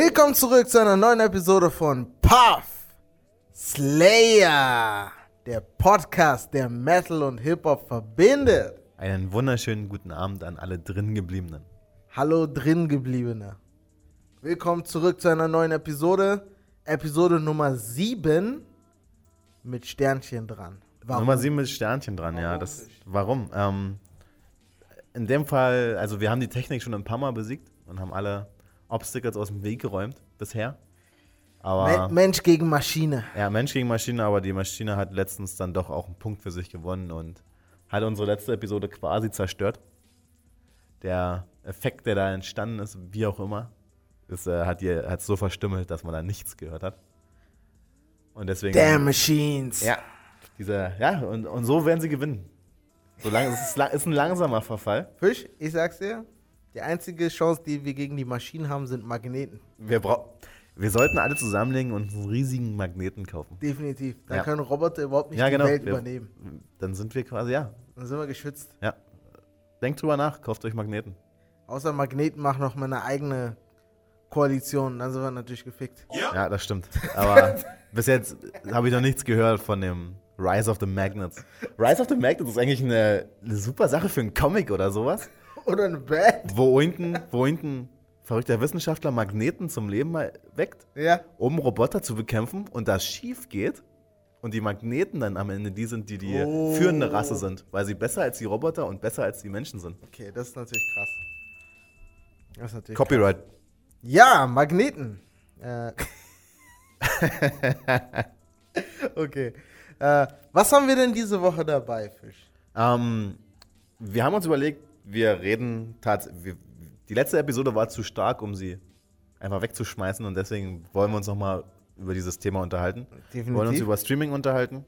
Willkommen zurück zu einer neuen Episode von Puff Slayer, der Podcast, der Metal und Hip-Hop verbindet. Einen wunderschönen guten Abend an alle drin gebliebenen. Hallo drin gebliebene. Willkommen zurück zu einer neuen Episode. Episode Nummer 7 mit Sternchen dran. Warum? Nummer 7 mit Sternchen dran, warum ja. Das, warum? Ähm, in dem Fall, also wir haben die Technik schon ein paar Mal besiegt und haben alle Obstacles aus dem Weg geräumt bisher. Aber, Mensch gegen Maschine. Ja, Mensch gegen Maschine, aber die Maschine hat letztens dann doch auch einen Punkt für sich gewonnen und hat unsere letzte Episode quasi zerstört. Der Effekt, der da entstanden ist, wie auch immer, ist, äh, hat es so verstümmelt, dass man da nichts gehört hat. Und deswegen. Damn Machines! Ja, diese, ja und, und so werden sie gewinnen. So lang, es ist, ist ein langsamer Verfall. Fisch, ich sag's dir, die einzige Chance, die wir gegen die Maschinen haben, sind Magneten. Wir, wir sollten alle zusammenlegen und einen riesigen Magneten kaufen. Definitiv. Dann ja. können Roboter überhaupt nicht ja, genau. die Welt wir, übernehmen. Dann sind wir quasi, ja. Dann sind wir geschützt. Ja. Denkt drüber nach, kauft euch Magneten. Außer Magneten machen noch mal eine eigene Koalition, dann sind wir natürlich gefickt. Ja, ja das stimmt. Aber bis jetzt habe ich noch nichts gehört von dem Rise of the Magnets. Rise of the Magnets ist eigentlich eine, eine super Sache für einen Comic oder sowas. Oder eine Band. Wo hinten, wo hinten verrückter Wissenschaftler Magneten zum Leben weckt, ja. um Roboter zu bekämpfen und das schief geht und die Magneten dann am Ende die sind, die die oh. führende Rasse sind, weil sie besser als die Roboter und besser als die Menschen sind. Okay, das ist natürlich krass. Das ist natürlich Copyright. Krass. Ja, Magneten. Äh. okay. Äh, was haben wir denn diese Woche dabei, Fisch? Ähm, wir haben uns überlegt, wir reden tatsächlich. Die letzte Episode war zu stark, um sie einfach wegzuschmeißen und deswegen wollen wir uns nochmal über dieses Thema unterhalten. Definitiv. Wir wollen uns über Streaming unterhalten.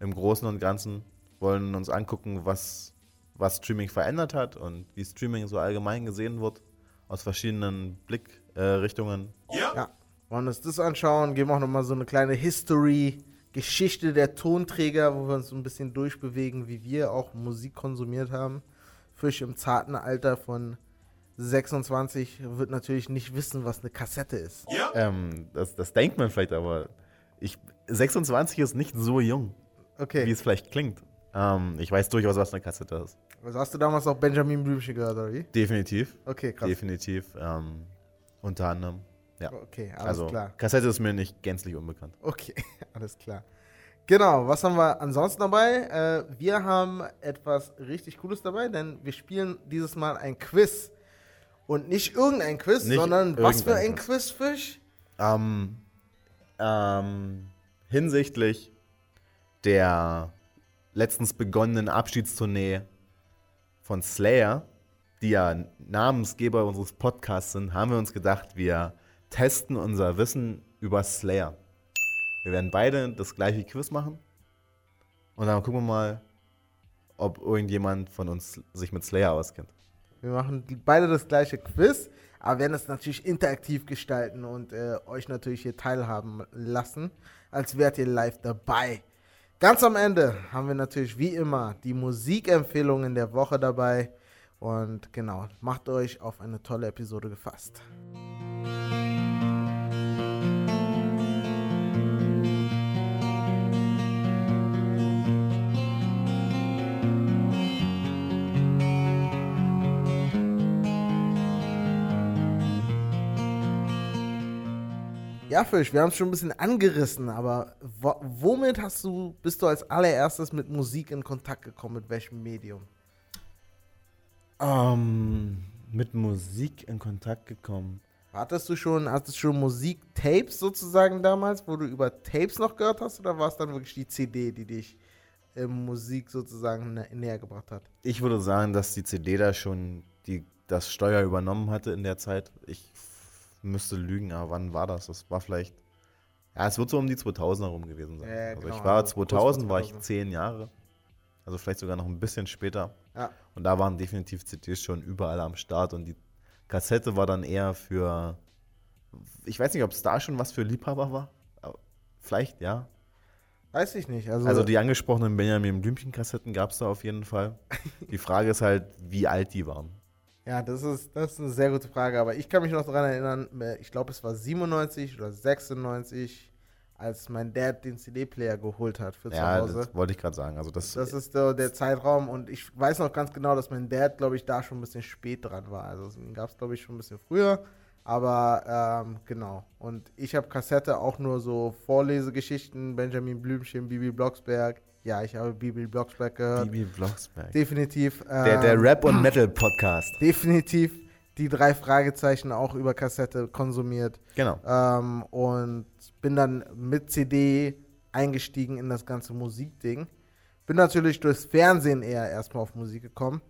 Im Großen und Ganzen wollen uns angucken, was, was Streaming verändert hat und wie Streaming so allgemein gesehen wird aus verschiedenen Blickrichtungen. Äh, ja. ja. Wollen uns das anschauen, geben auch nochmal so eine kleine History, Geschichte der Tonträger, wo wir uns ein bisschen durchbewegen, wie wir auch Musik konsumiert haben. Fisch im zarten Alter von 26 wird natürlich nicht wissen, was eine Kassette ist. Ja. Ähm, das, das denkt man vielleicht, aber ich, 26 ist nicht so jung, okay. wie es vielleicht klingt. Ähm, ich weiß durchaus, was eine Kassette ist. Also hast du damals auch Benjamin Blümchen gehört, oder wie? Definitiv. Okay, krass. Definitiv. Ähm, unter anderem. Ja. Okay, alles also, klar. Kassette ist mir nicht gänzlich unbekannt. Okay, alles klar. Genau, was haben wir ansonsten dabei? Äh, wir haben etwas richtig Cooles dabei, denn wir spielen dieses Mal ein Quiz. Und nicht irgendein Quiz, nicht sondern was für ein Quiz, Fisch? Ähm, ähm, hinsichtlich der letztens begonnenen Abschiedstournee von Slayer, die ja Namensgeber unseres Podcasts sind, haben wir uns gedacht, wir testen unser Wissen über Slayer. Wir werden beide das gleiche Quiz machen und dann gucken wir mal, ob irgendjemand von uns sich mit Slayer auskennt. Wir machen beide das gleiche Quiz, aber werden es natürlich interaktiv gestalten und äh, euch natürlich hier teilhaben lassen, als wärt ihr live dabei. Ganz am Ende haben wir natürlich wie immer die Musikempfehlungen der Woche dabei. Und genau, macht euch auf eine tolle Episode gefasst. Ja, Fisch, wir haben es schon ein bisschen angerissen, aber womit hast du, bist du als allererstes mit Musik in Kontakt gekommen? Mit welchem Medium? Ähm, mit Musik in Kontakt gekommen. Hattest du schon, hattest du schon Musik-Tapes sozusagen damals, wo du über Tapes noch gehört hast, oder war es dann wirklich die CD, die dich äh, Musik sozusagen nä näher gebracht hat? Ich würde sagen, dass die CD da schon die, das Steuer übernommen hatte in der Zeit. Ich müsste lügen, aber wann war das? Das war vielleicht, ja, es wird so um die 2000er rum gewesen sein. Ja, also genau, ich war 2000, war ich zehn Jahre. Also vielleicht sogar noch ein bisschen später. Ja. Und da waren definitiv CDs schon überall am Start und die Kassette war dann eher für, ich weiß nicht, ob es da schon was für Liebhaber war. Vielleicht, ja. Weiß ich nicht. Also, also die angesprochenen Benjamin Blümchen-Kassetten gab es da auf jeden Fall. die Frage ist halt, wie alt die waren. Ja, das ist, das ist eine sehr gute Frage, aber ich kann mich noch daran erinnern, äh, ich glaube, es war 97 oder 96, als mein Dad den CD-Player geholt hat für Ja, zu Hause. das wollte ich gerade sagen. Also das, Das ist der, der Zeitraum und ich weiß noch ganz genau, dass mein Dad, glaube ich, da schon ein bisschen spät dran war. Also den gab es, glaube ich, schon ein bisschen früher. Aber ähm, genau. Und ich habe Kassette auch nur so Vorlesegeschichten, Benjamin Blümchen, Bibi Blocksberg. Ja, ich habe Bibi Blocksberg gehört. Bibi Blocksberg. Definitiv. Der, der ähm, Rap- und Metal-Podcast. Definitiv die drei Fragezeichen auch über Kassette konsumiert. Genau. Ähm, und bin dann mit CD eingestiegen in das ganze Musikding. Bin natürlich durchs Fernsehen eher erstmal auf Musik gekommen.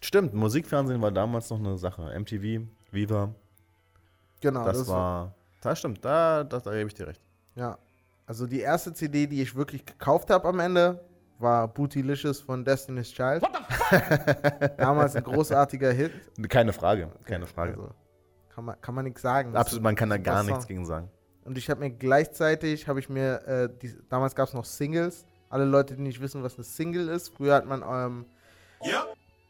Stimmt, Musikfernsehen war damals noch eine Sache. MTV, Viva, Genau, das, war. Das stimmt, da, da, da gebe ich dir recht. Ja. Also die erste CD, die ich wirklich gekauft habe am Ende, war Bootylicious von Destiny's Child. Damals ein großartiger Hit. Keine Frage, keine Frage. Also, kann man, kann man nichts sagen. Absolut, man kann da gar Song. nichts gegen sagen. Und ich habe mir gleichzeitig, habe ich mir, äh, die, damals gab es noch Singles. Alle Leute, die nicht wissen, was eine Single ist. Früher hat man ähm,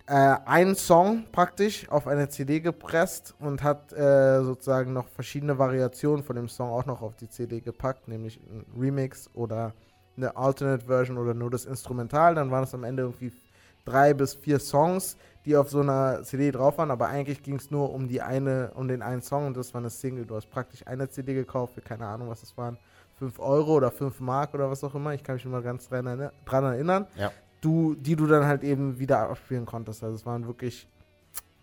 äh, einen Song praktisch auf eine CD gepresst und hat äh, sozusagen noch verschiedene Variationen von dem Song auch noch auf die CD gepackt, nämlich ein Remix oder eine Alternate Version oder nur das Instrumental. Dann waren es am Ende irgendwie drei bis vier Songs, die auf so einer CD drauf waren, aber eigentlich ging es nur um die eine, um den einen Song und das war eine Single. Du hast praktisch eine CD gekauft für keine Ahnung, was das waren. 5 Euro oder 5 Mark oder was auch immer. Ich kann mich immer ganz dran, erinner- dran erinnern. Ja. Du, die du dann halt eben wieder abspielen konntest. Also es waren wirklich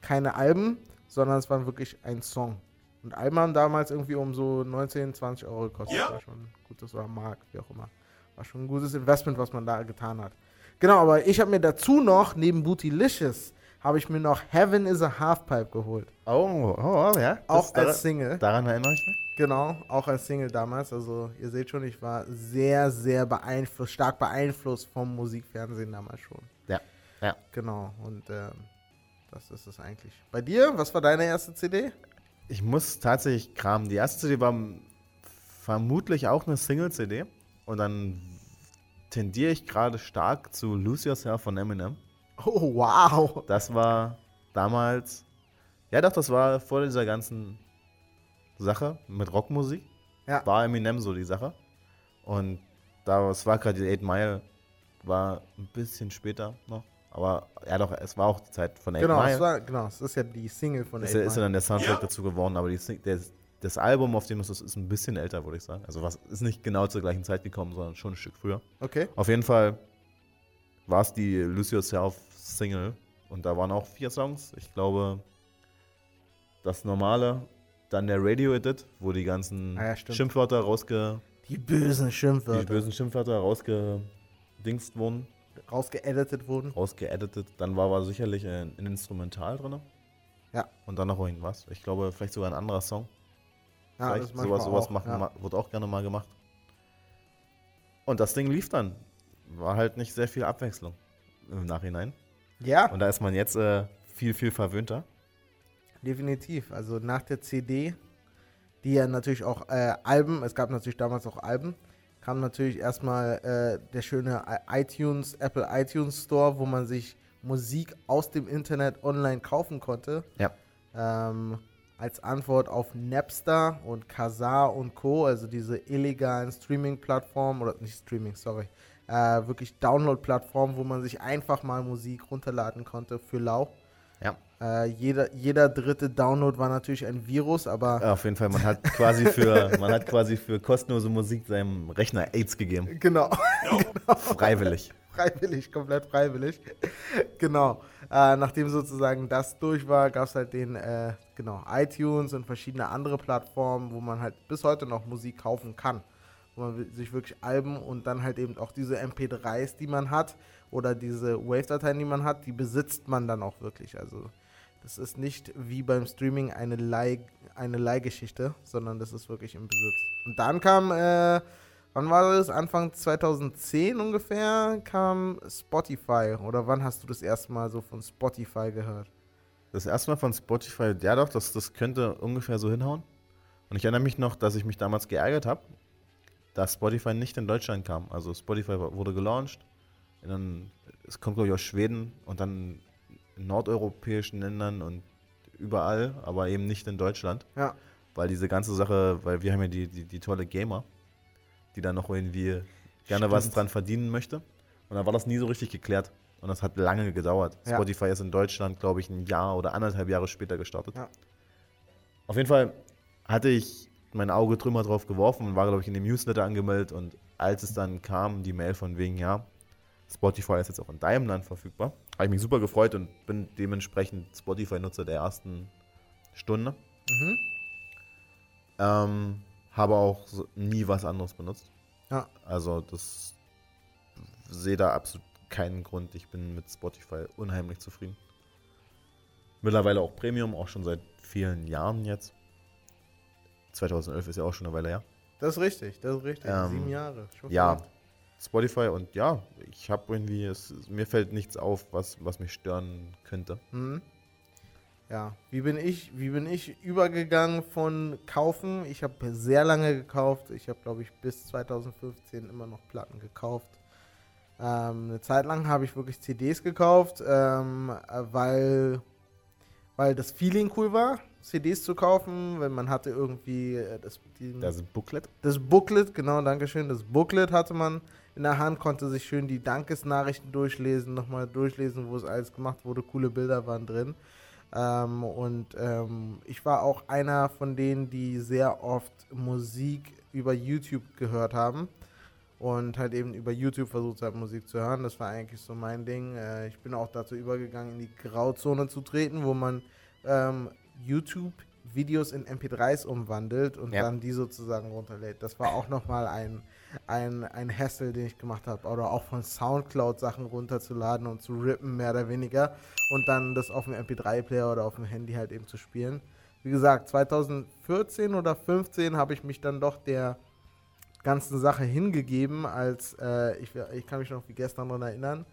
keine Alben, sondern es waren wirklich ein Song. Und Alben haben damals irgendwie um so 19, 20 Euro gekostet. War schon gut, das war Mark, wie auch immer. War schon ein gutes Investment, was man da getan hat. Genau, aber ich habe mir dazu noch, neben Bootylicious, habe ich mir noch Heaven is a Halfpipe geholt. Oh, oh, oh ja. Auch Das- als Single. Daran erinnere ich mich. Genau, auch als Single damals. Also ihr seht schon, ich war sehr, sehr beeinflusst, stark beeinflusst vom Musikfernsehen damals schon. Ja, ja. Genau, und ähm, das ist es eigentlich. Bei dir, was war deine erste CD? Ich muss tatsächlich kramen. Die erste CD war vermutlich auch eine Single-CD. Und dann tendiere ich gerade stark zu Lose Yourself von Eminem. Oh, wow. Das war damals. Ja, doch, das war vor dieser ganzen Sache mit Rockmusik. Ja. War Eminem so die Sache. Und da, es war gerade die 8 Mile, war ein bisschen später noch. Aber ja, doch, es war auch die Zeit von 8 Genau, Mile. es war, genau, es ist ja die Single von ist, Eight ja, ist ja Mile. dann der Soundtrack dazu geworden, aber die, der, das Album, auf dem es ist, ist ein bisschen älter, würde ich sagen. Also was ist nicht genau zur gleichen Zeit gekommen, sondern schon ein Stück früher. Okay. Auf jeden Fall war es die Lose Yourself Single und da waren auch vier Songs. Ich glaube, das normale, dann der Radio Edit, wo die ganzen Ah ja. Schimpfwörter rausge, Die bösen die Schimpfwörter bösen Schimpfwörter rausgedingst wurden, rausgeeditet wurden. rausgeeditet. Dann war aber sicherlich ein, ein Instrumental drin. Ja. Und dann noch irgendwas. Ich glaube, vielleicht sogar ein anderer Song. Ja, Vielleicht sowas, sowas auch, machen, ja. wird auch gerne mal gemacht. Und das Ding lief dann. War halt nicht sehr viel Abwechslung im Nachhinein. Ja, Und da ist man jetzt äh, viel, viel verwöhnter. definitiv. Also nach der CD, die ja natürlich auch äh, Alben, es gab natürlich damals auch Alben, kam natürlich erstmal äh, der schöne iTunes, Apple iTunes Store, wo man sich Musik aus dem Internet online kaufen konnte. Ja. Ähm, als Antwort auf Napster und Kazaa und Co., also diese illegalen Streaming-Plattformen, oder nicht Streaming, sorry, äh, wirklich Download-Plattformen, wo man sich einfach mal Musik runterladen konnte für lau. Ja. Äh, jeder, jeder dritte Download war natürlich ein Virus, aber Ja, Auf jeden Fall, man hat quasi für, man hat quasi für kostenlose Musik seinem Rechner AIDS gegeben. genau, Freiwillig. freiwillig, komplett freiwillig. genau. Äh, nachdem sozusagen das durch war, gab es halt den, äh, genau, iTunes und verschiedene andere Plattformen, wo man halt bis heute noch Musik kaufen kann. Wo man sich wirklich Alben und dann halt eben auch diese MP3s, die man hat, oder diese Wave-Dateien, die man hat, die besitzt man dann auch wirklich. Also das ist nicht wie beim Streaming eine, Leih, eine Leihgeschichte, sondern das ist wirklich im Besitz. Und dann kam, äh, wann war das? Anfang 2010 ungefähr kam Spotify. Oder wann hast du das erste Mal so von Spotify gehört? Das erste Mal von Spotify, ja doch, das, das könnte ungefähr so hinhauen. Und ich erinnere mich noch, dass ich mich damals geärgert habe, dass Spotify nicht in Deutschland kam. Also Spotify wurde gelauncht, in, es kommt glaube ich aus Schweden und dann in nordeuropäischen Ländern und überall, aber eben nicht in Deutschland. Ja. Weil diese ganze Sache, weil wir haben ja die, die, die tolle Gamer, die da noch irgendwie gerne was Stimmt. dran verdienen möchte. Und da war das nie so richtig geklärt. Und das hat lange gedauert. Ja. Spotify ist in Deutschland, glaube ich, ein Jahr oder anderthalb Jahre später gestartet. Ja. Auf jeden Fall hatte ich mein Auge drüber drauf geworfen und war, glaube ich, in dem Newsletter angemeldet. Und als es dann kam, die Mail von wegen, ja, Spotify ist jetzt auch in deinem Land verfügbar, habe ich mich super gefreut und bin dementsprechend Spotify-Nutzer der ersten Stunde. Mhm. Ähm, habe auch nie was anderes benutzt. Ja. Also das sehe da absolut keinen Grund. Ich bin mit Spotify unheimlich zufrieden. Mittlerweile auch Premium, auch schon seit vielen Jahren jetzt. 2011 ist ja auch schon eine Weile her. Das ist richtig, das ist richtig. Ähm, Sieben Jahre. Ja, verrückt. Spotify und ja, ich habe irgendwie, es, mir fällt nichts auf, was, was mich stören könnte. Mhm. Ja, wie bin ich, wie bin ich übergegangen von kaufen? Ich habe sehr lange gekauft. Ich habe, glaube ich, bis 2015 immer noch Platten gekauft. Ähm, eine Zeit lang habe ich wirklich CDs gekauft, ähm, äh, weil, weil das Feeling cool war, CDs zu kaufen, wenn man hatte irgendwie äh, das, die, Das Booklet. das Booklet, genau, Dankeschön. Das Booklet hatte man in der Hand, konnte sich schön die Dankesnachrichten durchlesen, nochmal durchlesen, wo es alles gemacht wurde. Coole Bilder waren drin. Ähm, und ähm, ich war auch einer von denen, die sehr oft Musik über YouTube gehört haben. Und halt eben über YouTube versucht haben, Musik zu hören. Das war eigentlich so mein Ding. Äh, ich bin auch dazu übergegangen, in die Grauzone zu treten, wo man ähm, YouTube-Videos in MP3s umwandelt und Ja. dann die sozusagen runterlädt. Das war auch nochmal ein, ein, ein Hassel, den ich gemacht habe. Oder auch von Soundcloud Sachen runterzuladen und zu rippen, mehr oder weniger. Und dann das auf dem MP3-Player oder auf dem Handy halt eben zu spielen. Wie gesagt, 2014 oder 15 habe ich mich dann doch der ganzen Sache hingegeben, als äh, ich, ich kann mich noch wie gestern daran erinnern,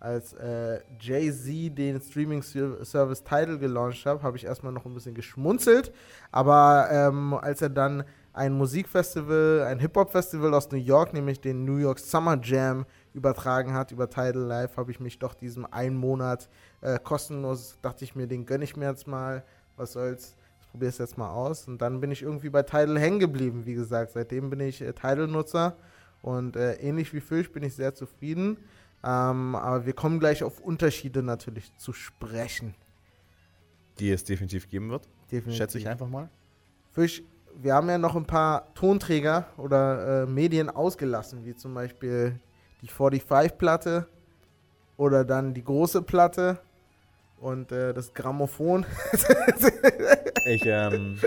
als äh, Jay-Z den Streaming-Service Tidal gelauncht hat, habe ich erstmal noch ein bisschen geschmunzelt. Aber ähm, als er dann ein Musikfestival, ein Hip-Hop-Festival aus New York, nämlich den New York Summer Jam, übertragen hat über Tidal Live, habe ich mich doch diesem einen Monat äh, kostenlos, dachte ich mir, den gönne ich mir jetzt mal. Was soll's? Probiere es jetzt mal aus. Und dann bin ich irgendwie bei Tidal hängen geblieben, wie gesagt. Seitdem bin ich äh, Tidal-Nutzer. Und äh, ähnlich wie Fisch bin ich sehr zufrieden. Ähm, aber wir kommen gleich auf Unterschiede natürlich zu sprechen. Die es definitiv geben wird. Definitiv. Schätze ich einfach mal. Fisch, wir haben ja noch ein paar Tonträger oder äh, Medien ausgelassen, wie zum Beispiel die 45-Platte oder dann die große Platte und äh, das Grammophon. Ich, ähm,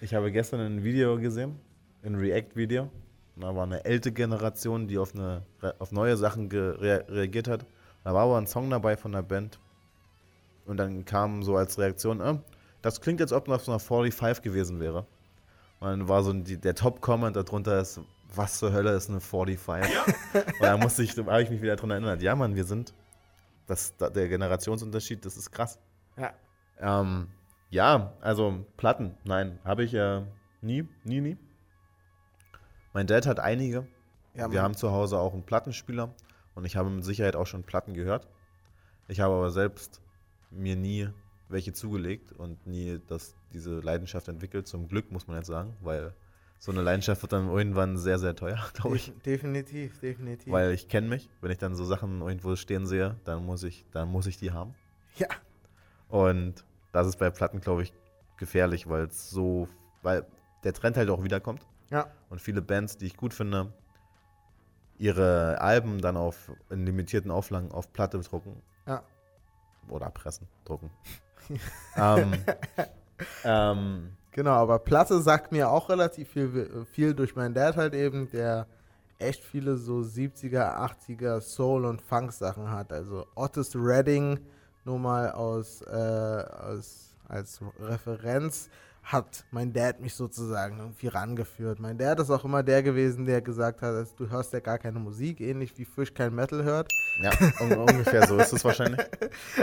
ich habe gestern ein Video gesehen, ein React-Video. Da war eine ältere Generation, die auf, eine, auf neue Sachen rea- reagiert hat. Da war aber ein Song dabei von der Band. Und dann kam so als Reaktion, äh, das klingt, als ob das auf einer 45 gewesen wäre. Und dann war so die, der Top-Comment darunter ist, was zur Hölle ist eine 45? Und da musste ich, da habe ich mich wieder dran erinnert. Ja, Mann, wir sind, das, da- der Generationsunterschied, das ist krass. ja. Ähm, ja, also Platten, nein, habe ich äh, nie, nie, nie. Mein Dad hat einige. ja Wir haben zu Hause auch einen Plattenspieler und ich habe mit Sicherheit auch schon Platten gehört. Ich habe aber selbst mir nie welche zugelegt und nie das, diese Leidenschaft entwickelt. Zum Glück muss man jetzt sagen, weil so eine Leidenschaft wird dann irgendwann sehr, sehr teuer, glaube ich. Def- Definitiv, definitiv. Weil ich kenne mich. Wenn ich dann so Sachen irgendwo stehen sehe, dann muss ich, dann muss ich die haben. ja, Und das ist bei Platten, glaube ich, gefährlich, weil es so, weil der Trend halt auch wiederkommt. ja, Und viele Bands, die ich gut finde, ihre Alben dann auf in limitierten Auflagen auf Platte drucken. Ja. Oder pressen, drucken. ähm, ähm, genau. Aber Platte sagt mir auch relativ viel, viel durch meinen Dad halt eben, der echt viele so 70er, 80er Soul- und Funk-Sachen hat. Also Otis Redding, nur mal aus, äh, aus, als Referenz, hat mein Dad mich sozusagen irgendwie rangeführt. Mein Dad ist auch immer der gewesen, der gesagt hat, du hörst ja gar keine Musik, ähnlich wie Fisch kein Metal hört. ja, un ungefähr so ist es wahrscheinlich.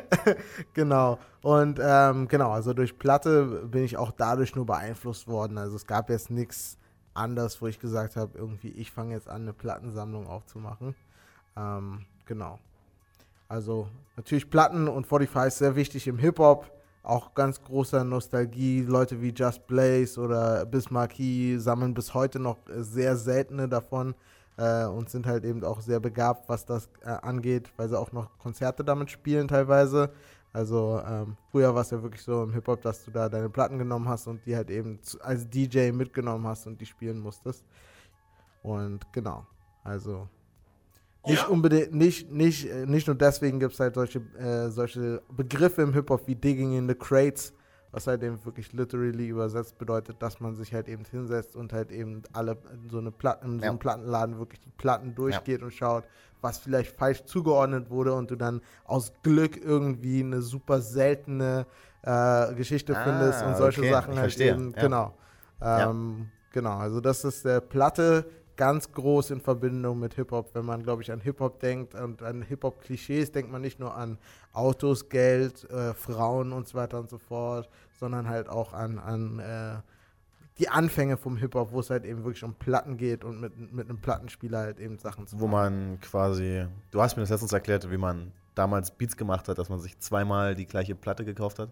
genau. Und ähm, genau, also durch Platte bin ich auch dadurch nur beeinflusst worden. Also es gab jetzt nichts anderes, wo ich gesagt habe, irgendwie, ich fange jetzt an, eine Plattensammlung aufzumachen. Ähm, genau. Also natürlich Platten und 45 ist sehr wichtig im Hip-Hop. auch ganz großer Nostalgie. Leute wie Just Blaze oder Bismarcky sammeln bis heute noch äh, sehr seltene davon äh, und sind halt eben auch sehr begabt, was das äh, angeht, weil sie auch noch Konzerte damit spielen teilweise. Also ähm, früher war es ja wirklich so im Hip-Hop, dass du da deine Platten genommen hast und die halt eben als DJ mitgenommen hast und die spielen musstest. Und genau, also nicht unbedingt, nicht, nicht, äh, nicht nur deswegen gibt es halt solche, äh, solche Begriffe im Hip-Hop wie Digging in the Crates, was halt eben wirklich literally übersetzt bedeutet, dass man sich halt eben hinsetzt und halt eben alle in so, eine Platten, in so Ja. einem Plattenladen wirklich die Platten durchgeht und schaut, was vielleicht falsch zugeordnet wurde und du dann aus Glück irgendwie eine super seltene äh, Geschichte Ah, findest und solche okay, Sachen ich halt verstehe, eben, ja. genau. Ja. Ähm, Genau, also das ist der Platte ganz groß in Verbindung mit Hip-Hop. Wenn man, glaube ich, an Hip-Hop denkt und an Hip-Hop-Klischees, denkt man nicht nur an Autos, Geld, äh, Frauen und so weiter und so fort, sondern halt auch an, an äh, die Anfänge vom Hip-Hop, wo es halt eben wirklich um Platten geht und mit, mit einem Plattenspieler halt eben Sachen zu Wo man quasi, du hast mir das letztens erklärt, wie man damals Beats gemacht hat, dass man sich zweimal die gleiche Platte gekauft hat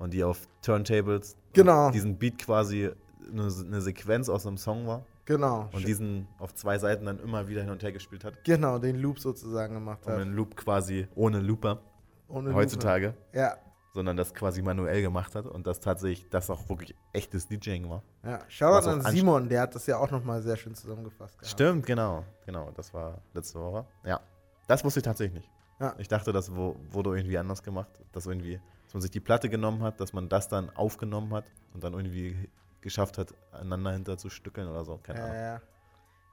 und die auf Turntables Genau. diesen Beat quasi eine, eine Sequenz aus einem Song war Genau. und diesen auf zwei Seiten dann immer wieder hin und her gespielt hat. genau, den Loop sozusagen gemacht Und hat. einen Loop quasi ohne Looper Ohne heutzutage, Loop. Ja, sondern das quasi manuell gemacht hat und das tatsächlich, das auch wirklich echtes DJing war. ja. Shoutout an Simon, der hat das ja auch nochmal sehr schön zusammengefasst. gehabt. Stimmt, genau, genau, das war letzte Woche. Ja, das wusste ich tatsächlich nicht. Ja. Ich dachte, das wurde irgendwie anders gemacht, dass irgendwie, dass man sich die Platte genommen hat, dass man das dann aufgenommen hat und dann irgendwie geschafft hat, einander hinter zu stückeln oder so. Keine Ja, Ahnung. ja.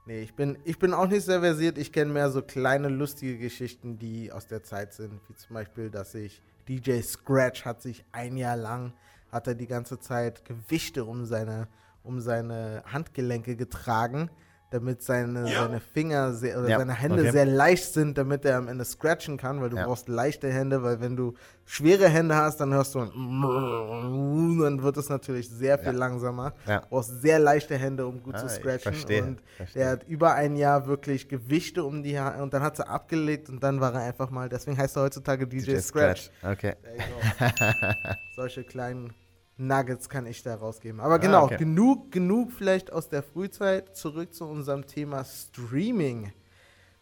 Nee, ich bin, ich bin auch nicht sehr versiert. Ich kenne mehr so kleine, lustige Geschichten, die aus der Zeit sind. Wie zum Beispiel, dass sich DJ Scratch hat sich ein Jahr lang, hat er die ganze Zeit Gewichte um seine, um seine Handgelenke getragen, damit seine, seine Finger sehr, oder Ja, seine Hände okay. sehr leicht sind, damit er am Ende scratchen kann, weil du Ja. brauchst leichte Hände, weil wenn du schwere Hände hast, dann hörst du ein dann wird es natürlich sehr viel Ja. langsamer. Ja. Du brauchst sehr leichte Hände, um gut Ah, zu ich scratchen. verstehe, Und verstehe. der hat über ein Jahr wirklich Gewichte um die Haare und dann hat sie abgelegt und dann war er einfach mal, deswegen heißt er heutzutage DJ, Scratch. Okay. There you go. Solche kleinen Nuggets kann ich da rausgeben. Aber genau, Ah, okay. genug, genug vielleicht aus der Frühzeit. Zurück zu unserem Thema Streaming.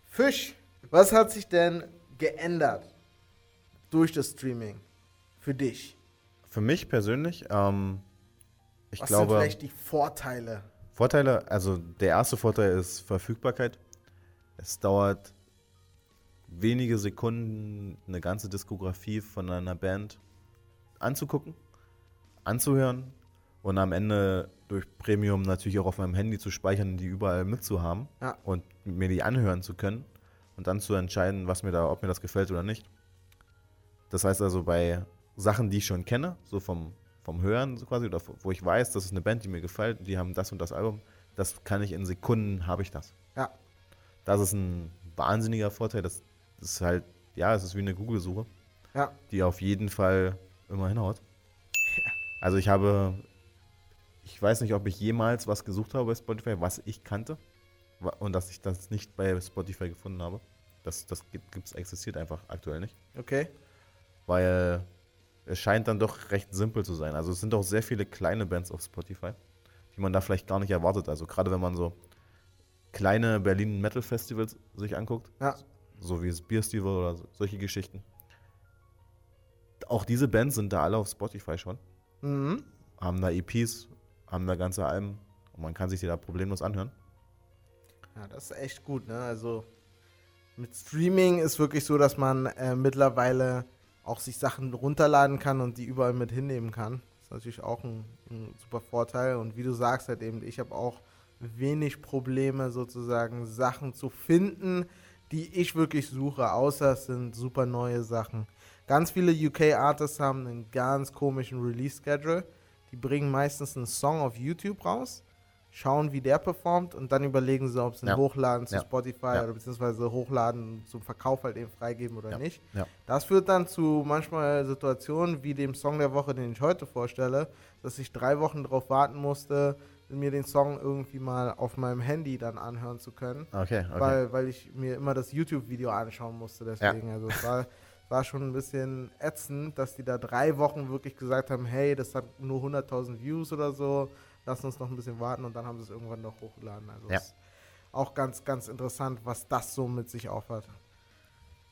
Fisch, was hat sich denn geändert durch das Streaming für dich? Für mich persönlich, ähm, ich Was sind glaube, vielleicht die Vorteile? Vorteile, also der erste Vorteil ist Verfügbarkeit. Es dauert wenige Sekunden, eine ganze Diskografie von einer Band anzugucken, anzuhören und am Ende durch Premium natürlich auch auf meinem Handy zu speichern, die überall mitzuhaben Ja. und mir die anhören zu können und dann zu entscheiden, was mir da, ob mir das gefällt oder nicht. Das heißt also bei Sachen, die ich schon kenne, so vom, vom Hören so quasi, oder wo ich weiß, das ist eine Band, die mir gefällt, die haben das und das Album, das kann ich in Sekunden, habe ich das. Ja, Das ist ein wahnsinniger Vorteil. Das, das ist halt, ja, es ist wie eine Google-Suche, ja, die auf jeden Fall immer hinhaut. Also ich habe, ich weiß nicht, ob ich jemals was gesucht habe bei Spotify, was ich kannte und dass ich das nicht bei Spotify gefunden habe. Das, das gibt, gibt's, existiert einfach aktuell nicht okay. weil es scheint dann doch recht simpel zu sein. Also es sind auch sehr viele kleine Bands auf Spotify, die man da vielleicht gar nicht erwartet. Also gerade wenn man so kleine Berlin Metal Festivals sich anguckt, Ja, so wie das Bierstival oder so, solche Geschichten. Auch diese Bands sind da alle auf Spotify schon, mhm. haben da EPs, haben da ganze Alben und man kann sich die da problemlos anhören. Ja, das ist echt gut, ne? Also mit Streaming ist wirklich so, dass man äh, mittlerweile auch sich Sachen runterladen kann und die überall mit hinnehmen kann. Das ist natürlich auch ein, ein super Vorteil. Und wie du sagst halt eben, ich habe auch wenig Probleme sozusagen Sachen zu finden, die ich wirklich suche, außer es sind super neue Sachen. Ganz viele UK-Artists haben einen ganz komischen Release-Schedule. Die bringen meistens einen Song auf YouTube raus, schauen, wie der performt und dann überlegen sie, ob sie ihn Ja. hochladen zu Ja. Spotify Ja. oder beziehungsweise hochladen zum Verkauf halt eben freigeben oder Ja. nicht. Ja. Das führt dann zu manchmal Situationen wie dem Song der Woche, den ich heute vorstelle, dass ich drei Wochen darauf warten musste, mir den Song irgendwie mal auf meinem Handy dann anhören zu können Okay, okay. weil, weil ich mir immer das YouTube-Video anschauen musste. Deswegen, also es war, war schon ein bisschen ätzend, dass die da drei Wochen wirklich gesagt haben, hey, das hat nur 100.000 Views oder so, lass uns noch ein bisschen warten und dann haben sie es irgendwann noch hochgeladen. Also Ja. ist auch ganz, ganz interessant, was das so mit sich aufhat.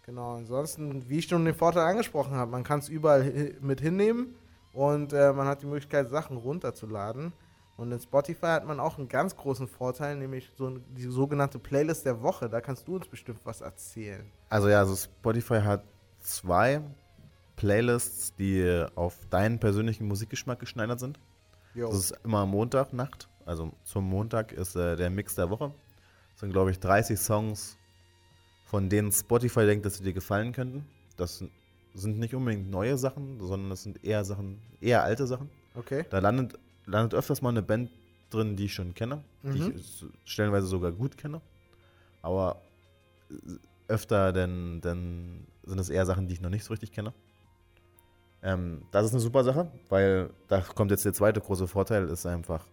Genau, ansonsten, wie ich schon den Vorteil angesprochen habe, man kann es überall mit hinnehmen und äh, man hat die Möglichkeit, Sachen runterzuladen. Und in Spotify hat man auch einen ganz großen Vorteil, nämlich so die sogenannte Playlist der Woche. Da kannst du uns bestimmt was erzählen. Also ja, also Spotify hat zwei Playlists, die auf deinen persönlichen Musikgeschmack geschneidert sind. Jo. Das ist immer Montag, Nacht. Also zum Montag ist äh, der Mix der Woche. Das sind, glaube ich, 30 Songs, von denen Spotify denkt, dass sie dir gefallen könnten. Das sind- nicht unbedingt neue Sachen, sondern das sind eher Sachen, eher alte Sachen. Okay. Da landet, landet öfters mal eine Band drin, die ich schon kenne, die Mhm. ich s- stellenweise sogar gut kenne. Aber äh, öfter denn, denn sind es eher Sachen, die ich noch nicht so richtig kenne. Ähm, das ist eine super Sache, weil da kommt jetzt der zweite große Vorteil, ist einfach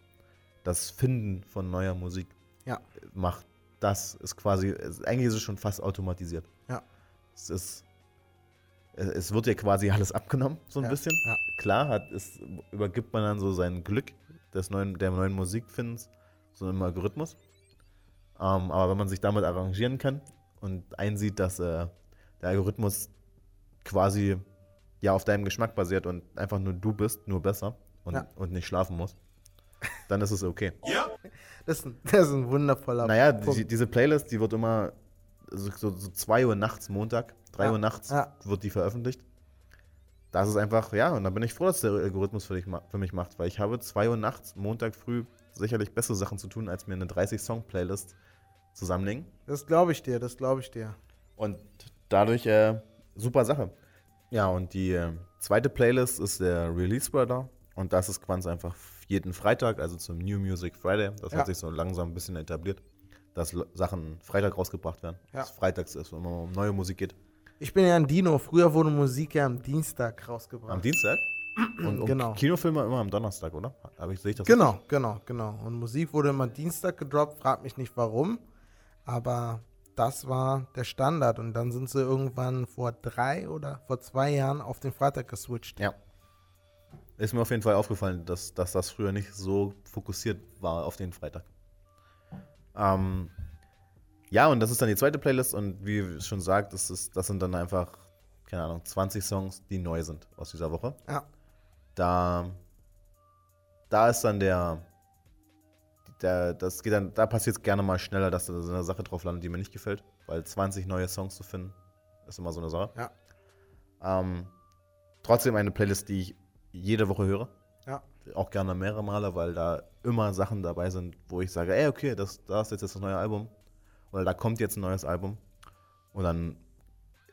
das Finden von neuer Musik. Ja. Macht das, ist quasi, eigentlich ist es schon fast automatisiert. Ja. Es ist, es, es wird ja quasi alles abgenommen, so ein Ja, bisschen. ja. Klar hat, ist, übergibt man dann so sein Glück des neuen, der neuen Musikfindens so einem Algorithmus. Ähm, aber wenn man sich damit arrangieren kann und einsieht, dass äh, der Algorithmus quasi ja auf deinem Geschmack basiert und einfach nur du bist, nur besser und, Ja. und nicht schlafen musst, dann ist es okay. Das ist ein, das ist ein wundervoller Naja, Punkt. die, diese Playlist, die wird immer so, so, so 2 Uhr nachts, Montag, 3 Ja, Uhr nachts ja. wird die veröffentlicht. Das ist einfach, ja, und da bin ich froh, dass der Algorithmus für, dich, für mich macht, weil ich habe 2 Uhr nachts, Montag früh, sicherlich bessere Sachen zu tun, als mir eine 30-Song-Playlist zusammenlegen. Das glaube ich dir, das glaube ich dir. Und dadurch, äh, super Sache. Ja, und die äh, zweite Playlist ist der Release Radar. Und das ist ganz einfach jeden Freitag, also zum New Music Friday. Das Ja. hat sich so langsam ein bisschen etabliert, dass Sachen Freitag rausgebracht werden. Ja. Dass freitags ist, wenn man um neue Musik geht. Ich bin ja ein Dino. Früher wurde Musik ja am Dienstag rausgebracht. Am Dienstag. Und, und Genau. Kinofilme immer am Donnerstag, oder? Aber ich sehe das Genau, genau, genau. Und Musik wurde immer Dienstag gedroppt, frag mich nicht warum. Aber das war der Standard. Und dann sind sie irgendwann vor drei oder vor zwei Jahren auf den Freitag geswitcht. Ja. Ist mir auf jeden Fall aufgefallen, dass, dass das früher nicht so fokussiert war auf den Freitag. Ähm, ja, und das ist dann die zweite Playlist und wie es schon sagt, das, ist, das sind dann einfach, keine Ahnung, 20 Songs, die neu sind aus dieser Woche. Ja, Da, da ist dann der, der das geht dann, da passiert es gerne mal schneller, dass da so eine Sache drauf landet, die mir nicht gefällt, weil 20 neue Songs zu finden, ist immer so eine Sache. ja, Ähm, trotzdem eine Playlist, die ich jede Woche höre. ja. Auch gerne mehrere Male, weil da immer Sachen dabei sind, wo ich sage, ey, okay, das, da ist jetzt das neue Album. Oder da kommt jetzt ein neues Album. Und dann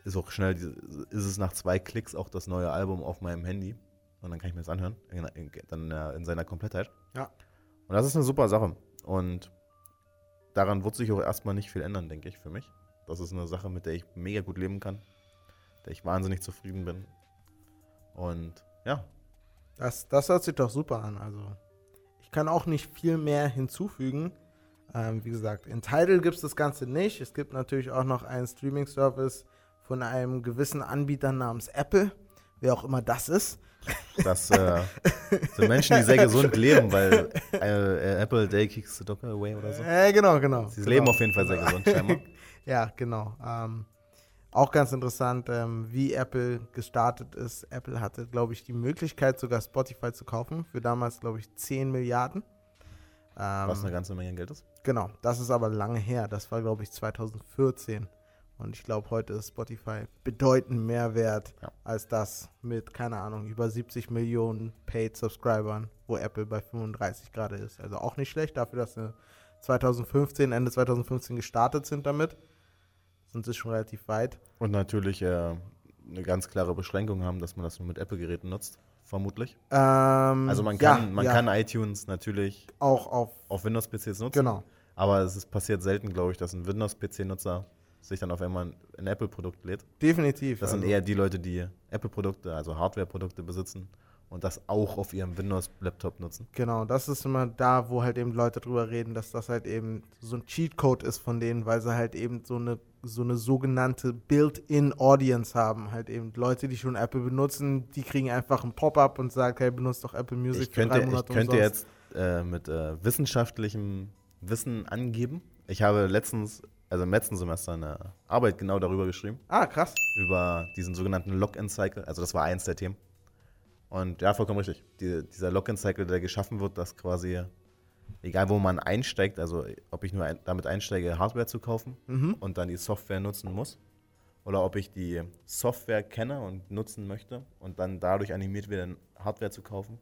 ist auch schnell, ist es nach zwei Klicks auch das neue Album auf meinem Handy. Und dann kann ich mir das anhören. In, in, dann äh, in seiner Komplettheit. Ja. Und das ist eine super Sache. Und daran wird sich auch erstmal nicht viel ändern, denke ich, für mich. Das ist eine Sache, mit der ich mega gut leben kann. Der ich wahnsinnig zufrieden bin. Und ja, Das, das hört sich doch super an. Also, ich kann auch nicht viel mehr hinzufügen. Ähm, wie gesagt, in Tidal gibt es das Ganze nicht. Es gibt natürlich auch noch einen Streaming-Service von einem gewissen Anbieter namens Apple, wer auch immer das ist. Das äh, sind Menschen, die sehr gesund leben, weil äh, äh, Apple Day kicks the doctor away oder so. Äh, genau, genau. Sie genau. leben auf jeden Fall sehr gesund, scheinbar. Ja, genau. Ähm, auch ganz interessant, ähm, wie Apple gestartet ist. Apple hatte, glaube ich, die Möglichkeit, sogar Spotify zu kaufen. Für damals, glaube ich, 10 Milliarden. Ähm, Was eine ganze Menge Geld ist. Genau, das ist aber lange her. Das war, glaube ich, 2014. Und ich glaube, heute ist Spotify bedeutend mehr wert Ja. als das mit, keine Ahnung, über 70 Millionen Paid Subscribern, wo Apple bei 35 gerade ist. Also auch nicht schlecht dafür, dass sie 2015, Ende 2015 gestartet sind damit. Sind sie schon relativ weit. Und natürlich äh, eine ganz klare Beschränkung haben, dass man das nur mit Apple-Geräten nutzt, vermutlich. Ähm, Also man ja, kann, man ja, kann iTunes natürlich auch auf, auf Windows-PCs nutzen. genau. Aber es ist passiert selten, glaube ich, dass ein Windows-PC-Nutzer sich dann auf einmal ein- Apple-Produkt lädt. Definitiv. Das sind also, eher die Leute, die Apple-Produkte, also Hardware-Produkte besitzen und das auch auf ihrem Windows-Laptop nutzen. Genau, das ist immer da, wo halt eben Leute drüber reden, dass das halt eben so ein Cheatcode ist von denen, weil sie halt eben so eine so eine sogenannte Built-in-Audience haben. Halt eben Leute, die schon Apple benutzen, die kriegen einfach ein Pop-up und sagen, hey, benutzt doch Apple Music Ich könnte, für drei ich Monate könnte umsonst. jetzt äh, mit äh, wissenschaftlichem Wissen angeben. Ich habe letztens, also im letzten Semester eine Arbeit genau darüber geschrieben, Ah, krass. über diesen sogenannten Login-Cycle. Also das war eins der Themen. Und ja, vollkommen richtig. Die, dieser Login-Cycle, der geschaffen wird, dass quasi, egal wo man einsteigt, also ob ich nur ein, damit einsteige, Hardware zu kaufen Mhm. und dann die Software nutzen muss, oder ob ich die Software kenne und nutzen möchte und dann dadurch animiert werde, Hardware zu kaufen.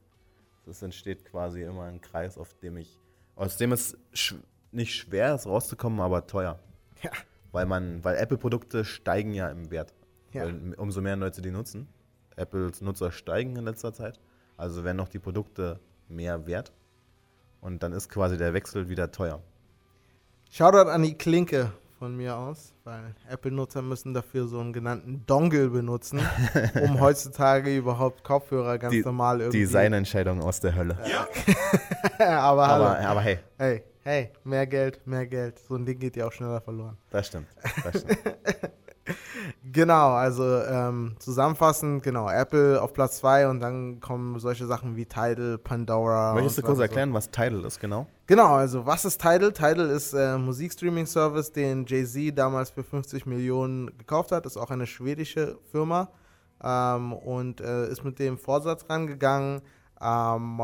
Das entsteht quasi immer ein Kreis, auf dem ich, aus dem es sch nicht schwer ist rauszukommen, aber teuer. Ja. Weil man, weil Apple-Produkte steigen ja im Wert. Ja. Weil umso mehr Leute die nutzen. Apples Nutzer steigen in letzter Zeit. Also werden noch die Produkte mehr wert. Und dann ist quasi der Wechsel wieder teuer. Shoutout an die Klinke von mir aus, weil Apple-Nutzer müssen dafür so einen genannten Dongle benutzen, um heutzutage überhaupt Kopfhörer ganz Die- normal irgendwie. Designentscheidung aus der Hölle. aber, hallo. Aber, aber hey, Hey, hey, mehr Geld, mehr Geld. So ein Ding geht ja auch schneller verloren. das stimmt. Das stimmt. Genau, also ähm, zusammenfassend, genau, Apple auf Platz 2 und dann kommen solche Sachen wie Tidal, Pandora. Möchtest du kurz so. erklären, was Tidal ist, genau? Genau, also was ist Tidal? Tidal ist äh, Musikstreaming-Service, den Jay-Z damals für 50 Millionen gekauft hat. Ist auch eine schwedische Firma ähm, und äh, ist mit dem Vorsatz rangegangen, ähm,